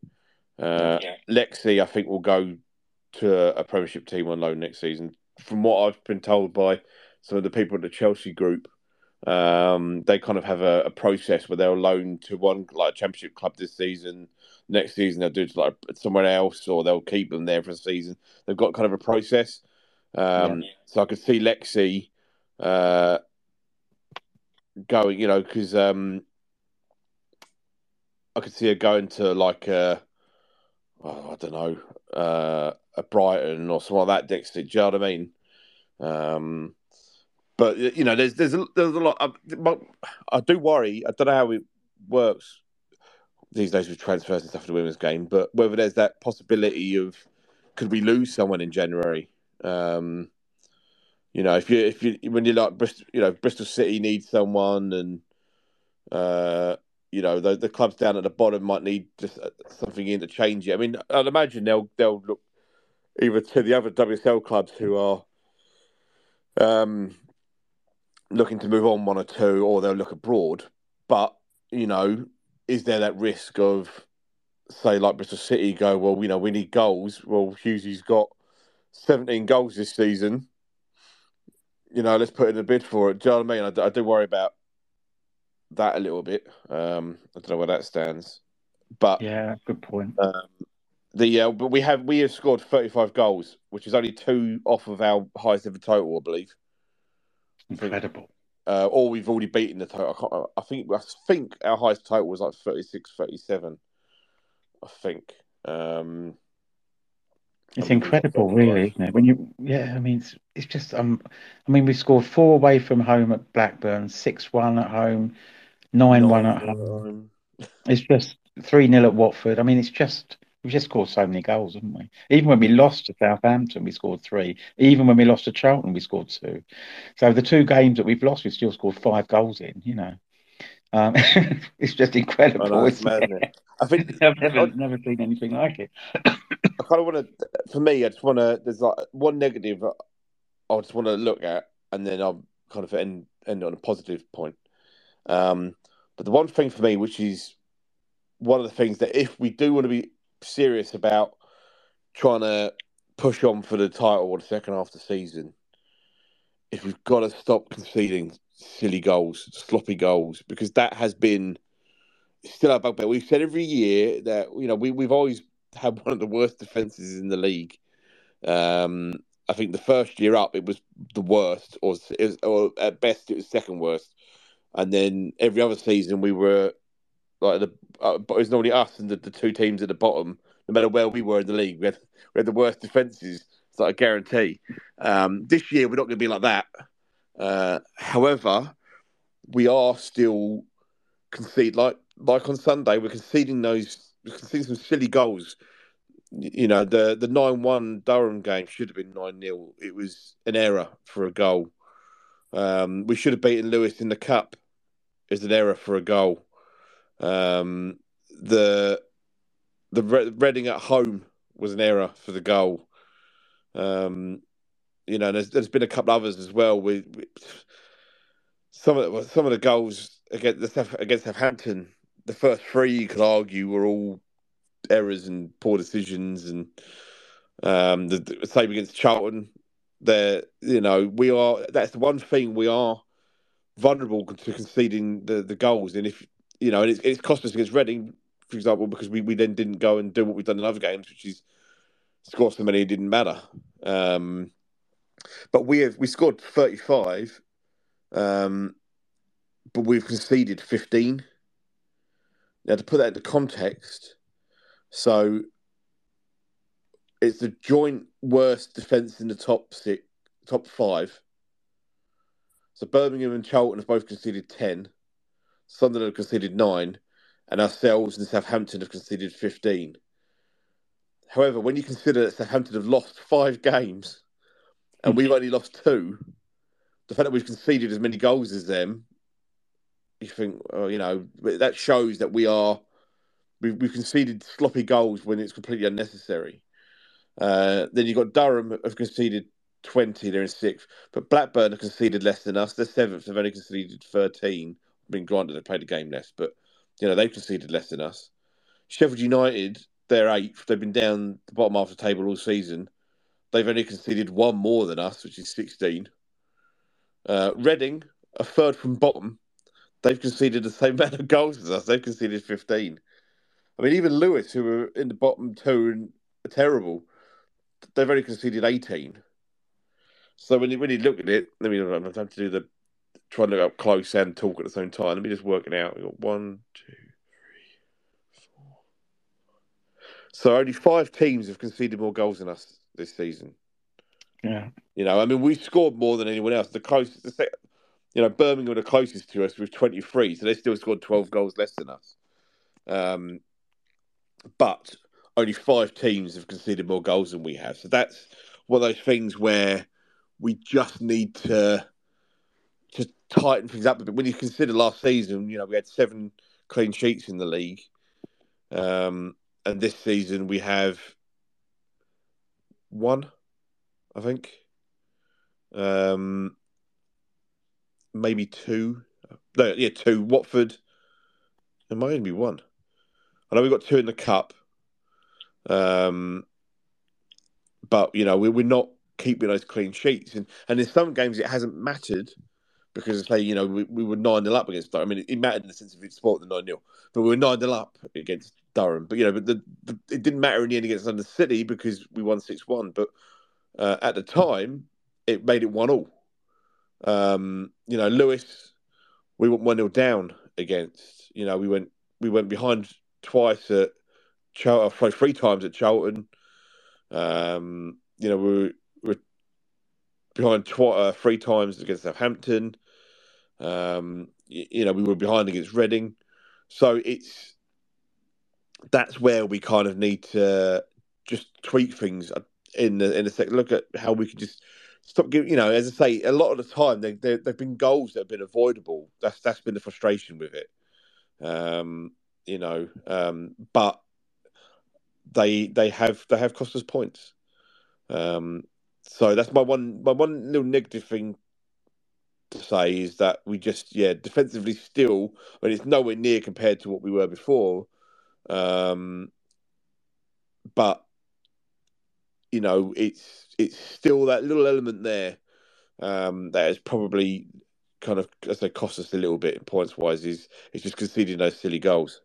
Uh, yeah. Lexi, I think, will go to a Premiership team on loan next season. From what I've been told by some of the people at the Chelsea group, um, they kind of have a, a, process where they'll loan to one like a championship club this season. Next season they'll do it to like somewhere else, or they'll keep them there for a season. They've got kind of a process. Um, yeah. So I could see Lexi uh, going, you know, because um, I could see her going to like a, oh, I don't know, uh, a Brighton or something like that. Dixie, do you know what I mean? Um, but you know, there's there's a, there's a lot. I, I do worry. I don't know how it works these days with transfers and stuff in the women's game, but whether there's that possibility of could we lose someone in January? Um, you know, if you if you when you're like Bristol, you know, Bristol City needs someone, and uh, you know the the clubs down at the bottom might need just uh, something in to change it. I mean, I'd imagine they'll they'll look either to the other WSL clubs who are um, looking to move on one or two, or they'll look abroad. But you know, is there that risk of say like Bristol City go, well, you know, we need goals. Well, Hughesy's got 17 goals this season. You know, let's put in a bid for it. Do you know what I mean? I, I do worry about that a little bit. Um, I don't know where that stands, but yeah, good point. Um, the uh, but we have we have scored thirty five goals, which is only two off of our highest ever total, I believe. Incredible. Uh, or we've already beaten the total. I, I, think I think our highest total was like 36, 37. I think. Um, it's incredible, really, isn't it? When you, yeah, I mean, it's, it's just, um, I mean, we scored four away from home at Blackburn, six one at home, nine one at home. It's just three 0 at Watford. I mean, it's just we've just scored so many goals, haven't we? Even when we lost to Southampton, we scored three. Even when we lost to Charlton, we scored two. So the two games that we've lost, we've still scored five goals in. You know, um, it's just incredible. Know, it's mad, it? I think I've never, never seen anything like it. I kind of want to, for me, I just want to. There's like one negative I just want to look at, and then I'll kind of end end on a positive point. Um, but the one thing for me, which is one of the things that if we do want to be serious about trying to push on for the title or the second half of the season, if we've got to stop conceding silly goals, sloppy goals, because that has been still our bugbear. We've said every year that you know we we've always had one of the worst defenses in the league. Um, I think the first year up it was the worst, or, was, or at best it was second worst, and then every other season we were like the uh, it was normally us and the, the two teams at the bottom. No matter where we were in the league, we had we had the worst defenses. It's like a guarantee. Um, this year we're not going to be like that. Uh, however, we are still concede like like on Sunday. We're conceding those we're conceding some silly goals. You know the the nine one Durham game should have been nine 0 It was an error for a goal. Um, we should have beaten Lewes in the cup. Is an error for a goal. Um, the the Reading at home was an error for the goal. Um, you know, there's, there's been a couple others as well. With, some of the, some of the goals against the against Southampton, the first three you could argue were all errors and poor decisions, and um, the, the same against Charlton. There, you know, we are. That's the one thing we are vulnerable to conceding the, the goals, and if you know, and it's, it's cost us against Reading, for example, because we, we then didn't go and do what we've done in other games, which is score so many it didn't matter. Um, but we have we scored 35, um, but we've conceded 15. Now, to put that into context, so it's the joint worst defence in the top six, top five. So Birmingham and Charlton have both conceded 10. Sunderland have conceded 9. And ourselves and Southampton have conceded 15. However, when you consider that Southampton have lost five games and we've only lost two. The fact that we've conceded as many goals as them, you think, oh, you know, that shows that we are we've, we've conceded sloppy goals when it's completely unnecessary. Uh, then you've got Durham have conceded 20, they're in sixth, but Blackburn have conceded less than us. They're seventh, they've only conceded 13. I mean, granted, they played a game less, but you know they've conceded less than us. Sheffield United, they're eighth. They've been down the bottom half of the table all season. They've only conceded one more than us, which is 16. Uh, Reading, a third from bottom, they've conceded the same amount of goals as us. They've conceded 15. I mean, even Lewes, who were in the bottom two and terrible, they've only conceded 18. So when you really look at it, let me I'm have to do the try and look up close and talk at the same time. Let me just work it out. We've got one, two, three, four. So only five teams have conceded more goals than us this season. Yeah. You know, I mean, we scored more than anyone else. The closest, the, you know, Birmingham were the closest to us with 23, so they still scored 12 goals less than us. Um, but only five teams have conceded more goals than we have. So that's one of those things where we just need to to tighten things up a bit. When you consider last season, you know, we had seven clean sheets in the league. Um, and this season we have one, I think. Um, maybe two. No, yeah, two. Watford. It might only be one. I know we've got two in the cup. Um, but you know we, we're not keeping those clean sheets, and and in some games it hasn't mattered because say you know we, we were nine 0 up against Durham. I mean, it, mattered in the sense of it's sport the nine 0 but we were nine 0 up against Durham. But you know, but the, the, it didn't matter in the end against London City because we won six one. But uh, at the time, it made it one all. Um, you know, Lewes, we went one 0 down against. You know, we went we went behind twice at Charlton, three times at Charlton. Um, you know, we were behind tw- uh, three times against Southampton. Um, you, know, we were behind against Reading. So it's that's where we kind of need to just tweak things in the in a second. Look at how we can just stop giving. You know, as I say, a lot of the time they they've been goals that have been avoidable. That's that's been the frustration with it. Um, you know, um, but they they have they have cost us points. Um, so that's my one my one little negative thing to say is that we just yeah defensively still I mean it's nowhere near compared to what we were before. Um, but you know it's it's still that little element there um, that has probably kind of as they cost us a little bit points wise is it's just conceding those silly goals.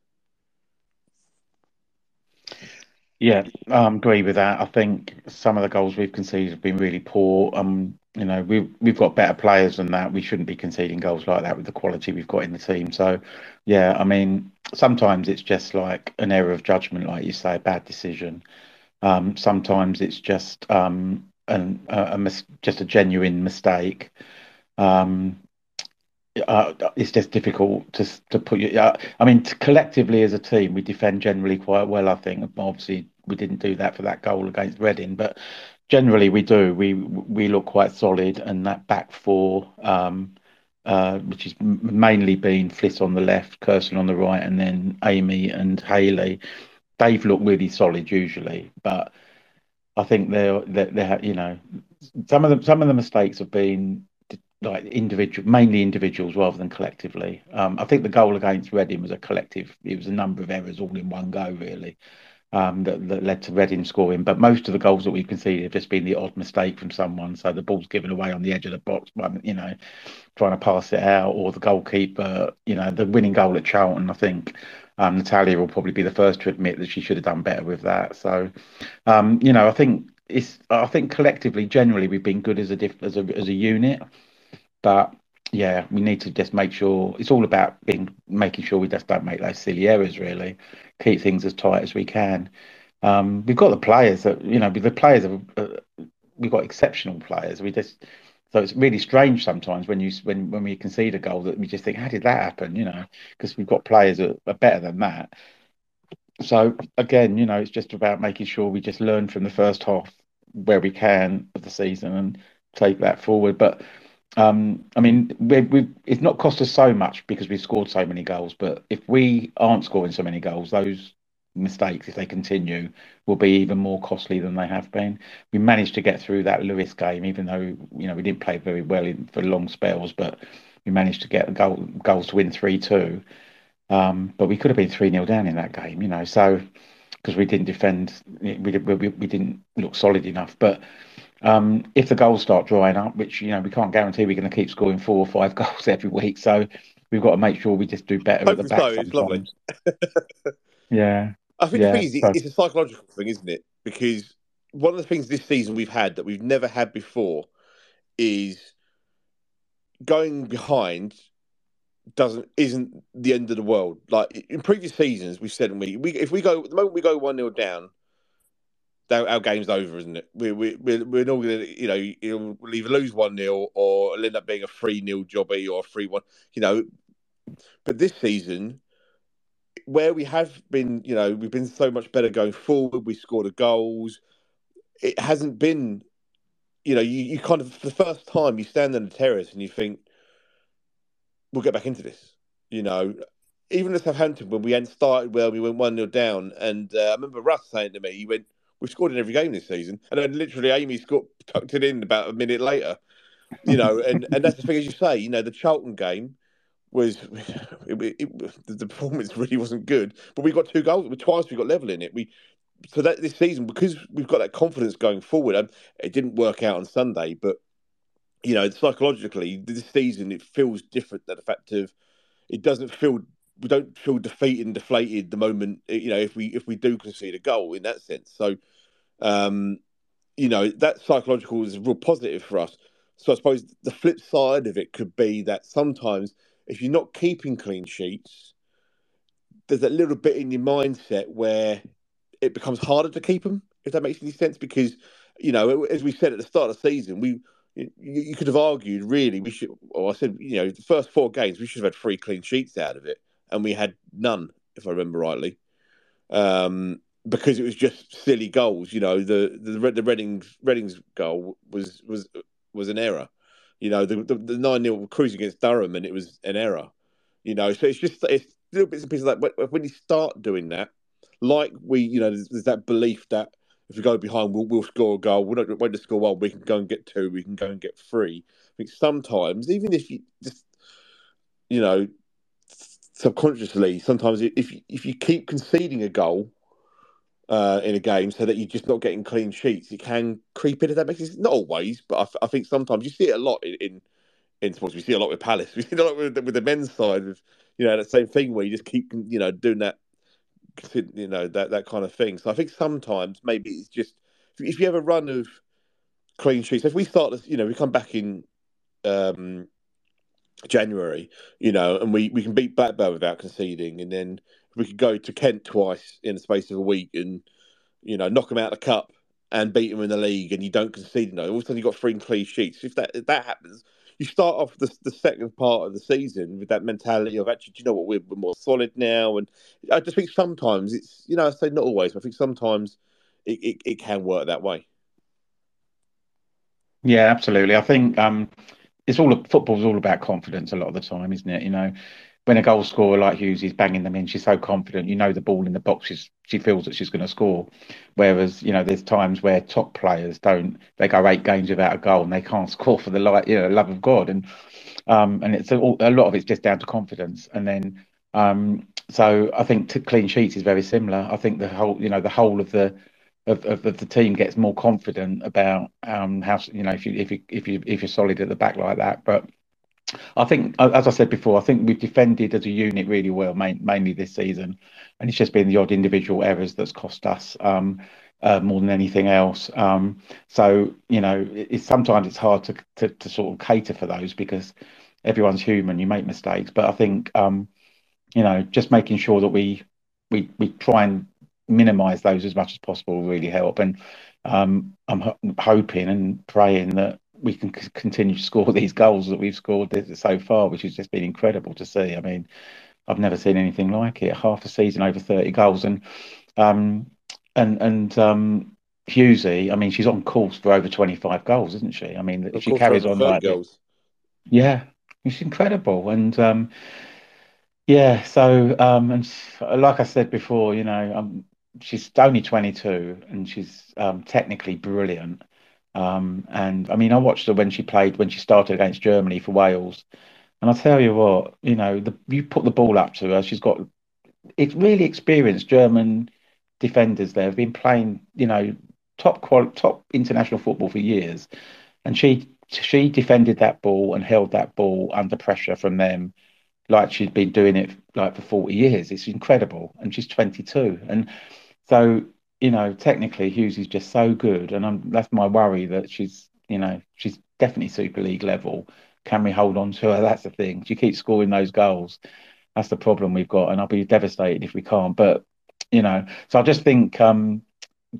Yeah, I um, agree with that. I think some of the goals we've conceded have been really poor. Um, you know, we've we've got better players than that. We shouldn't be conceding goals like that with the quality we've got in the team. So, yeah, I mean, sometimes it's just like an error of judgment, like you say, a bad decision. Um, sometimes it's just um, an, a, a mis- just a genuine mistake. Um, uh, it's just difficult to to put you. Uh, I mean, collectively as a team, we defend generally quite well. I think obviously we didn't do that for that goal against Reading, but generally we do. We we look quite solid, and that back four, um, uh, which is mainly been Fliss on the left, Kirsten on the right, and then Amy and Hayley. They've looked really solid usually, but I think they're they're, they're you know some of the some of the mistakes have been like individual, mainly individuals rather than collectively. Um, I think the goal against Reading was a collective. It was a number of errors all in one go, really, um, that, that led to Reading scoring. But most of the goals that we've conceded have just been the odd mistake from someone. So the ball's given away on the edge of the box, you know, trying to pass it out, or the goalkeeper, you know, the winning goal at Charlton. I think um, Natalia will probably be the first to admit that she should have done better with that. So, um, you know, I think it's. I think collectively, generally, we've been good as a diff, as a as a unit. But yeah, we need to just make sure it's all about being making sure we just don't make those silly errors. Really, keep things as tight as we can. Um, we've got the players that you know. The players have, uh, we've got exceptional players. We just so it's really strange sometimes when you when when we concede a goal that we just think, how did that happen? You know, because we've got players that are better than that. So again, you know, it's just about making sure we just learn from the first half where we can of the season and take that forward. But um, I mean, we we it's not cost us so much because we've scored so many goals. But if we aren't scoring so many goals, those mistakes, if they continue, will be even more costly than they have been. We managed to get through that Lewes game, even though you know we didn't play very well in, for long spells, but we managed to get the goal, goals to win three two. Um, but we could have been three 0 down in that game, you know. So because we didn't defend, we, we we didn't look solid enough, but. Um, if the goals start drying up, which you know we can't guarantee we're going to keep scoring four or five goals every week, so we've got to make sure we just do better Hope at the back. So. It's lovely. yeah, I think yeah, is, so... it's a psychological thing, isn't it? Because one of the things this season we've had that we've never had before is going behind doesn't isn't the end of the world. Like in previous seasons, we've said we, we if we go the moment we go one 0 down, our, game's over, isn't it? We, we, we're, we're not going to, you know, we'll either lose 1 0 or it'll end up being a 3 0 jobby or a 3 1, you know. But this season, where we have been, you know, we've been so much better going forward, we scored the goals. It hasn't been, you know, you, you kind of, for the first time, you stand on the terrace and you think, we'll get back into this. You know, even at Southampton, when we hadn't started well, we went 1 0 down. And uh, I remember Russ saying to me, he went, We've scored in every game this season. And then literally Amy scored, tucked it in about a minute later. You know, and, and that's the thing, as you say, you know, the Charlton game was it, it, the performance really wasn't good, but we got two goals. Twice we got level in it. We so that this season because we've got that confidence going forward. And it didn't work out on Sunday, but you know psychologically this season it feels different. That the fact of it doesn't feel we don't feel defeated and deflated the moment you know if we if we do concede a goal in that sense. So um, you know that psychological is real positive for us. So I suppose the flip side of it could be that sometimes if you're not keeping clean sheets, there's a little bit in your mindset where it becomes harder to keep them. If that makes any sense, because you know, as we said at the start of the season, we you could have argued really we should. Or I said, you know, the first four games we should have had three clean sheets out of it, and we had none, if I remember rightly. Um, because it was just silly goals. You know, the the the Reading's Reading's goal was was was an error. You know, the the nine 0 cruise against Durham, and it was an error. You know, so it's just it's little bits and pieces like when you start doing that, like we, you know, there's, there's that belief that if we go behind, we'll, we'll score a goal. We're not wait to score one. We can go and get two. We can go and get three. I think sometimes, even if you just, you know, subconsciously, sometimes if if you keep conceding a goal uh, in a game so that you're just not getting clean sheets, it can creep in. If that makes not always, but I, I think sometimes you see it a lot in, in, in sports. We see a lot with Palace. We see a lot with, with the men's side. With you know that same thing where you just keep you know doing that, you know that that kind of thing. So I think sometimes maybe it's just if you have a run of clean sheets. If we start, you know, we come back in um, January, you know, and we, we can beat Blackburn without conceding, and then we could go to Kent twice in the space of a week and, you know, knock them out of the cup and beat them in the league, and you don't concede. No, all of a sudden you've got three clean sheets. If that if that happens, you start off the, the second part of the season with that mentality of actually, do you know what, we're, we're more solid now. And I just think sometimes it's, you know, I say not always, but I think sometimes it, it, it can work that way. Yeah, absolutely. I think um, it's all football's all about confidence a lot of the time, isn't it? You know, when a goal scorer like Hughes is banging them in, she's so confident. You know the ball in the box, she's, she feels that she's going to score. Whereas you know there's times where top players don't. They go eight games without a goal and they can't score for the light, you know, love of God. And um, and it's a, a lot of it's just down to confidence. And then um, so I think to clean sheets is very similar. I think the whole, you know, the whole of the of, of, of, the team gets more confident about um, how you know if you if you if you if you're solid at the back like that. But I think, as I said before, I think we've defended as a unit really well, main, mainly this season, and it's just been the odd individual errors that's cost us um, uh, more than anything else. Um, so you know, it's sometimes it's hard to, to, to sort of cater for those because everyone's human. You make mistakes, but I think um, you know, just making sure that we we we try and minimize those as much as possible will really help. And um, I'm ho- hoping and praying that we can c- continue to score these goals that we've scored so far, which has just been incredible to see. I mean, I've never seen anything like it. Half a season over 30 goals, and um, and and um, Hughesy, I mean, she's on course for over 25 goals, isn't she? I mean, if she carries on like goals. yeah, it's incredible, and um, yeah, so um, and like I said before, you know, um, she's only 22 and she's um, technically brilliant. Um, and I mean, I watched her when she played when she started against Germany for Wales, and I tell you what, you know, the, you put the ball up to her, she's got it's really experienced German defenders there have been playing, you know, top quality, top international football for years, and she she defended that ball and held that ball under pressure from them like she's been doing it like for 40 years. It's incredible. And she's 22. And so, you know, technically Hughes is just so good. And I'm, that's my worry that she's, you know, she's definitely Super League level. Can we hold on to her? That's the thing. She keeps scoring those goals. That's the problem we've got. And I'll be devastated if we can't. But, you know, so I just think, um,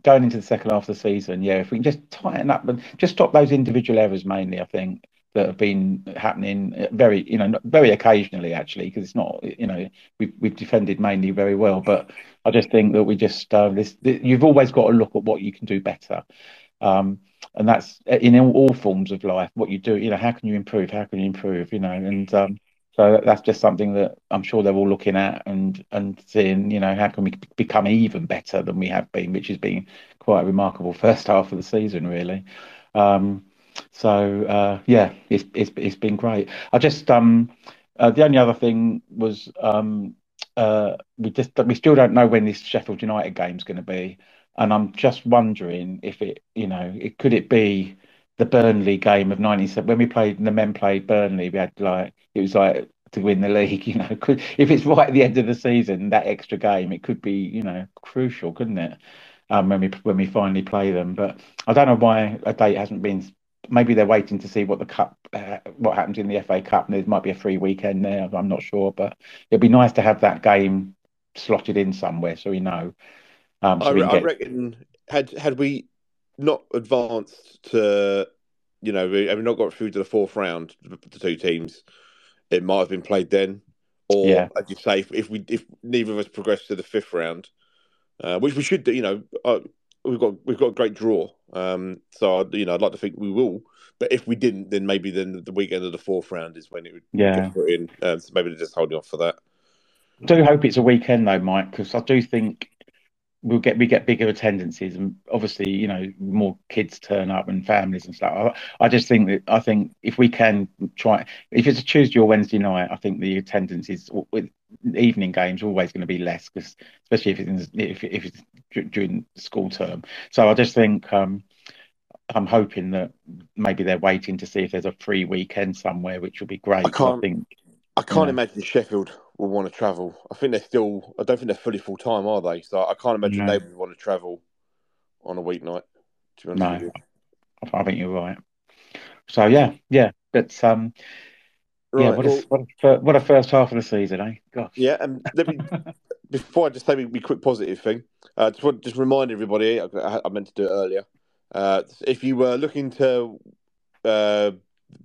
going into the second half of the season, yeah, if we can just tighten up and just stop those individual errors mainly, I think that have been happening very, you know, very occasionally actually, because it's not, you know, we've we've defended mainly very well, but I just think that we just uh, this, this you've always got to look at what you can do better. Um, and that's in all forms of life. What you do, you know, how can you improve? How can you improve? You know, and um, so that's just something that I'm sure they're all looking at and and seeing, you know, how can we become even better than we have been, which has been quite a remarkable first half of the season, really. Um, so uh, yeah, it's, it's it's been great. I just um, uh, the only other thing was um, uh, we just we still don't know when this Sheffield United game's going to be, and I'm just wondering if it, you know, it could it be the Burnley game of '97 when we played the men played Burnley. We had like it was like to win the league. You know, could, if it's right at the end of the season, that extra game, it could be you know crucial, couldn't it? Um, when we when we finally play them, but I don't know why a date hasn't been. Maybe they're waiting to see what the cup, uh, what happens in the FA Cup, and there might be a free weekend there. I'm not sure, but it'd be nice to have that game slotted in somewhere so we know. Um, so I, we get... I reckon had had we not advanced to, you know, we have not got through to the fourth round, the two teams, it might have been played then. Or, yeah. as you say, if, if, we if neither of us progress to the fifth round, uh, which we should do, you know, uh, we've got we've got a great draw. Um, so you know, I'd like to think we will. But if we didn't, then maybe then the weekend of the fourth round is when it would yeah. get put in. Um, so maybe they're just holding off for that. I do hope it's a weekend though, Mike, because I do think we'll get we get bigger attendances and obviously you know more kids turn up and families and stuff I, I, just think that i think if we can try if it's a tuesday or wednesday night i think the attendance is with evening games always going to be less because especially if it's if, if it's during school term so i just think um i'm hoping that maybe they're waiting to see if there's a free weekend somewhere which will be great i, can't, I think i can't you know, imagine sheffield will want to travel. I think they're still. I don't think they're fully full time, are they? So I can't imagine no. they would want to travel on a weeknight. to no, I think you're right. So yeah, yeah, but um, right, yeah, what, well, a, what, a, what a first half of the season, eh? Gosh. Yeah, and let me before I just say me quick positive thing. Uh, just want just remind everybody. I, I meant to do it earlier. Uh, if you were looking to uh,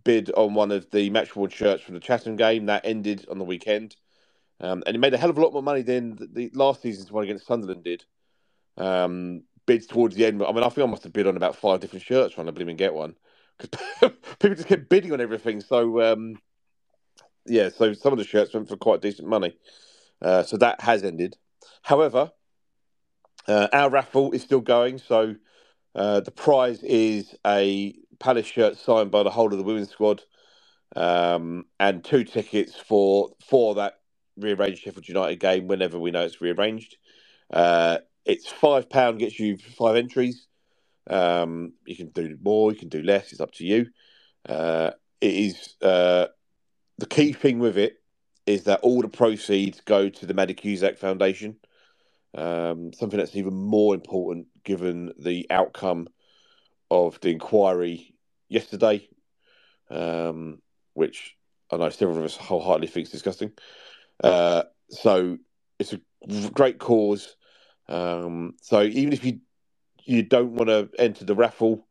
bid on one of the match shirts from the Chatham game, that ended on the weekend. Um, and he made a hell of a lot more money than the, the last season's one against Sunderland did. Um, bids towards the end. I mean, I think I must have bid on about five different shirts trying to even get one because people just kept bidding on everything. So um, yeah, so some of the shirts went for quite decent money. Uh, so that has ended. However, uh, our raffle is still going. So uh, the prize is a Palace shirt signed by the whole of the women's squad, um, and two tickets for for that rearranged Sheffield United game whenever we know it's rearranged. Uh, it's five pound gets you five entries. Um, you can do more, you can do less. It's up to you. Uh, it is uh, the key thing with it is that all the proceeds go to the Maddie Foundation. Um, something that's even more important given the outcome of the inquiry yesterday, um, which I know several of us wholeheartedly think is disgusting. Uh, so it's a great cause. Um, so even if you you don't want to enter the raffle,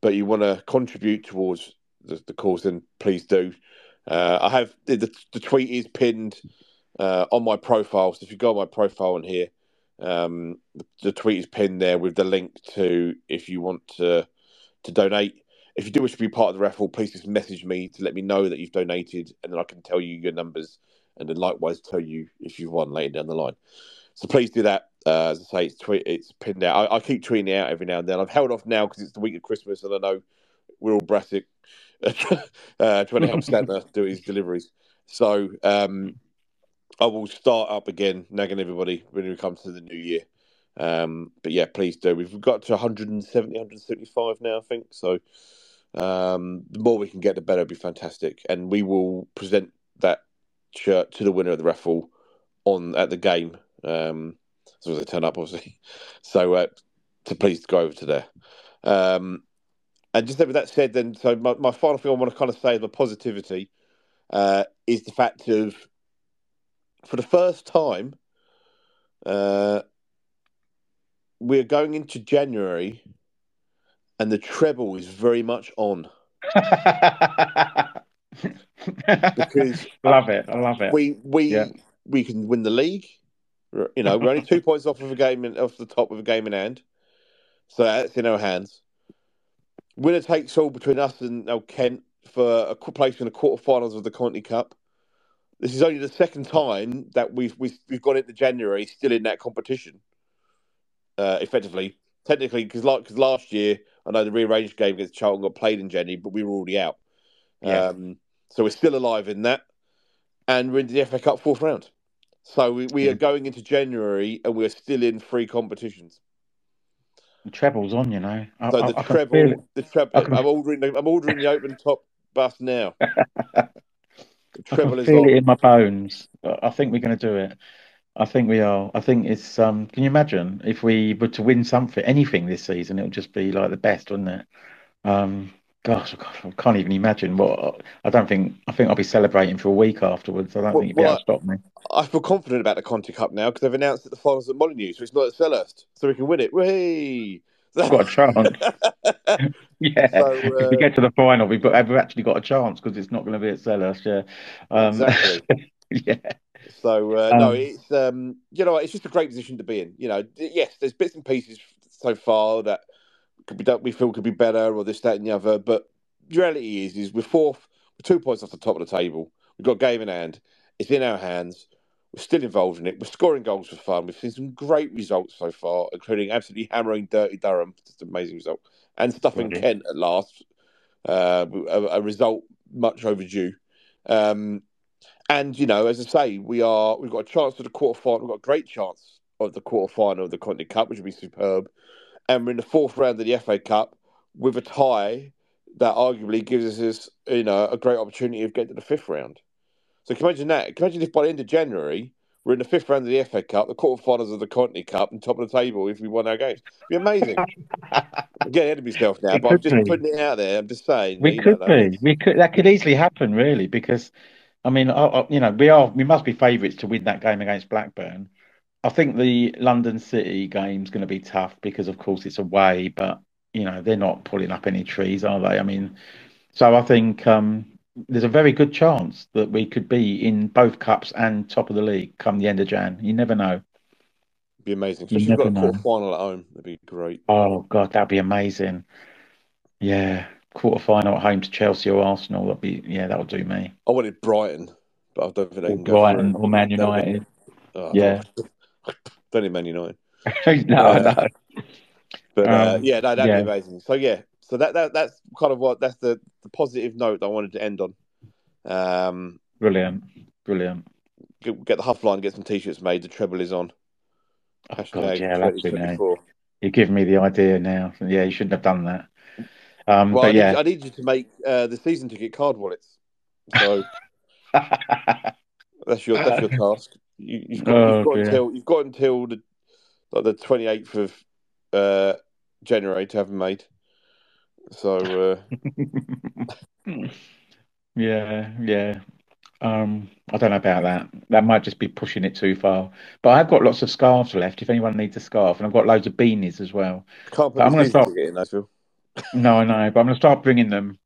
but you want to contribute towards the, the cause, then please do. Uh, I have the, the tweet is pinned uh, on my profile. So if you go on my profile in here, um, the, tweet is pinned there with the link to if you want to to donate. If you do wish to be part of the raffle, please just message me to let me know that you've donated, and then I can tell you your numbers and then likewise tell you if you've won later down the line. So please do that. Uh, as I say, it's tweet, it's pinned out. I, I, keep tweeting it out every now and then. I've held off now because it's the week of Christmas, and I know we're all brassic uh, trying to help Santa do his deliveries. So um, I will start up again, nagging everybody when we come to the new year. Um, but yeah, please do. We've got to 170, 175 now, I think. So um, the more we can get, the better. It'd be fantastic. And we will present that shirt to the winner of the raffle on at the game. Um, as long as they turn up, obviously. So, uh, to please go over to there. Um, and just with that said, then, so my, my final thing I want to kind of say, the positivity, uh, is the fact of, for the first time, uh, we're going into January, and the treble is very much on. because love it, I love it. We we Yeah. we can win the league. You know, we're only two points off of a game in, off the top of a game in hand, so that's in our hands. Winner takes all between us and now Kent for a place in the quarterfinals of the Conti Cup. This is only the second time that we've we've, we've gone into January still in that competition. Uh, effectively, technically, because like, 'cause last year I know the rearranged game against Charlton got played in January, but we were already out. Yeah. Um, so we're still alive in that, and we're in the FA Cup fourth round. So we, we Yeah. are going into January, and we're still in three competitions. The treble's on, you know. I, So I- the I it. treble, the treble. I can- I'm ordering. The, I'm ordering the open top bus now. The I treble is feel on. it in my bones. I I think we're going to do it. I think we are. I think it's. Um, can you imagine if we were to win something, anything this season? It would just be like the best, wouldn't it? Um, gosh, I can't even imagine what. I don't think. I think I'll be celebrating for a week afterwards. I don't Well- think you'd be well, able to stop me. I feel confident about the Conti Cup now because they've announced that the finals at Molineux, so it's not at Selhurst, so we can win it. Whee! Got a chance. Yeah, So, if we uh, get to the final, we've got we've actually got a chance because it's not going to be at Selhurst. Yeah, um, Exactly. yeah, So uh, no, Um, it's um, you know, it's just a great position to be in. You know, yes, there's bits and pieces so far that could be done, we feel could be better, or this, that, and the other. But the reality is, is we're fourth, we're two points off the top of the table. We've got a game in hand. It's in our hands. We're still involved in it. We're scoring goals for fun. We've seen some great results so far, including absolutely hammering Dirty Durham. Just an amazing result, and stuffing Brilliant. Kent at last. Uh, a, a result much overdue. Um, and you know, as I say, we are we've got a chance for the quarter final. We've got a great chance of the quarter final of the Continental Cup, which would be superb. And we're in the fourth round of the FA Cup with a tie that arguably gives us, you know, a great opportunity of getting to the fifth round. So can you imagine that? Can you imagine if by the end of January we're in the fifth round of the FA Cup, the quarterfinals of the Continental Cup, and top of the table if we won our games? It'd be amazing. I'm getting ahead of myself now, It but I'm just be. putting it out there. I'm just saying. We could know, that- be. We could. That could easily happen, really, because I mean, I, I, you know, we are. We must be favourites to win that game against Blackburn. I think the London City game's going to be tough because, of course, it's away. But you know, they're not pulling up any trees, are they? I mean, so I think um, there's a very good chance that we could be in both cups and top of the league come the end of Jan. You never know. It'd be amazing. You if we've got a quarter final at home. That'd be great. Oh God, that'd be amazing. Yeah, quarter final at home to Chelsea or Arsenal. That'd be yeah, that would do me. I wanted Brighton, but I don't think they Or can go Brighton or Man United. Oh, Yeah. Don't need Man United. no, Uh, no. But uh, Um, yeah, no, that'd yeah. be amazing. So yeah, so that, that that's kind of what that's the, the positive note I wanted to end on. Um, Brilliant, brilliant. get, get the Huff line, get some t-shirts made. The treble is on. Oh God, yeah, that's it now. 2024. You're giving me the idea now. Yeah, you shouldn't have done that. Um, Well, I but need, yeah, I need you to make uh, the season ticket card wallets. So that's your that's your task. You, you've got, Oh, you've got dear. until you've got until the like the twenty eighth of uh, January to have them made. So uh, yeah, yeah. Um, I don't know about that. That might just be pushing it too far. But I've got lots of scarves left if anyone needs a scarf, and I've got loads of beanies as well. can't put But I'm gonna season start-. I feel. No, I know, but I'm going to start bringing them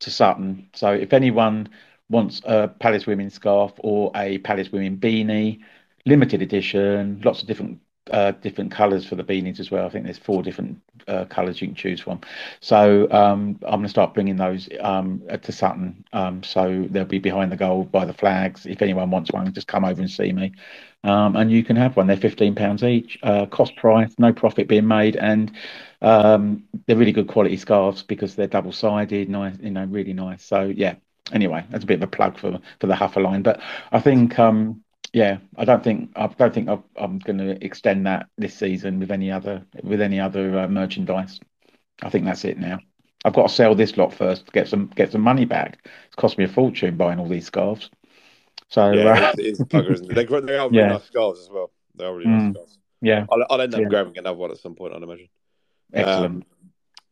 to Sutton. So if anyone wants a Palace Women scarf or a Palace Women beanie, limited edition, lots of different uh, different colours for the beanies as well. I think there's four different uh, colours you can choose from. So um, I'm going to start bringing those um, to Sutton. Um, so they'll be behind the goal by the flags. If anyone wants one, just come over and see me. Um, and you can have one. They're fifteen pounds each, uh, cost price, no profit being made, and um, they're really good quality scarves because they're double sided, nice, you know, really nice. So yeah. Anyway, that's a bit of a plug for for the Huffer line, but I think um, yeah, I don't think I don't think I've, I'm going to extend that this season with any other with any other uh, merchandise. I think that's it now. I've got to sell this lot first to get some get some money back. It's cost me a fortune buying all these scarves. So Yeah, uh, it's a bugger, isn't it? They, they are really Yeah. nice scarves as well. They are really Mm. nice scarves. yeah, I'll, I'll end up Yeah. grabbing another one at some point, I'd imagine. excellent.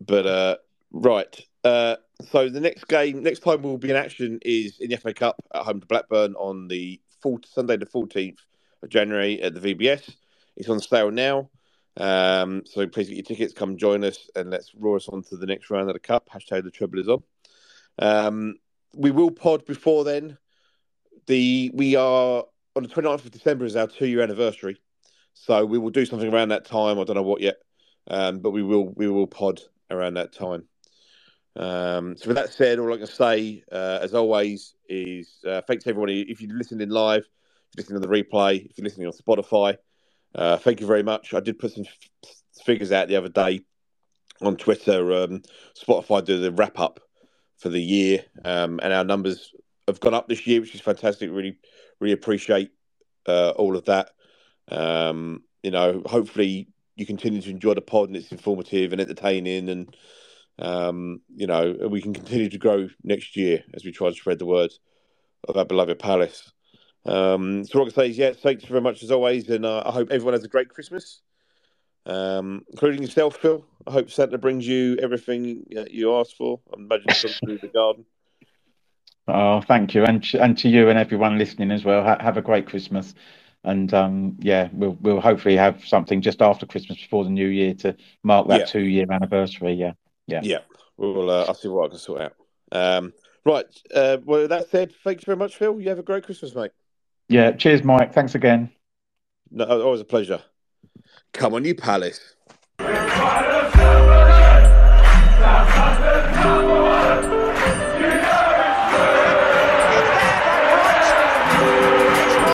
But uh, right. Uh, so the next game, next time we'll be in action is in the FA Cup at home to Blackburn on the 4th, Sunday, the 14th of January at the VBS. It's on sale now. Um, so please get your tickets, come join us, and let's roar us on to the next round of the cup. Hashtag the treble is on. Um, we will pod before then. The we are on the 29th of December is our two year anniversary, so we will do something around that time. I don't know what yet, um, but we will we will pod around that time. Um, so with that said, all I can say, uh, as always, is uh, thanks to everybody. If you're listening live, if you're listening on the replay, if you're listening on Spotify, uh, thank you very much. I did put some f- figures out the other day on Twitter. Um, Spotify did the wrap up for the year, um, and our numbers have gone up this year, which is fantastic. Really, really appreciate uh, all of that. Um, you know, hopefully you continue to enjoy the pod and it's informative and entertaining, and um, you know we can continue to grow next year as we try to spread the word of our beloved Palace. Um, so what I can say is, yeah, thanks very much as always, and uh, I hope everyone has a great Christmas, um, including yourself, Phil. I hope Santa brings you everything you asked for. I imagine it's through the garden. Oh, thank you, and and to you and everyone listening as well. Ha- have a great Christmas, and um, yeah, we'll we'll hopefully have something just after Christmas before the New Year to mark that Yeah. two year anniversary. Yeah, yeah, Yeah, we'll. Uh, I'll see what I can sort out. Um, right. Uh, well, that said, thanks very much, Phil. You have a great Christmas, mate. yeah. Cheers, Mike. Thanks again. No, always a pleasure. Come on, you Palace.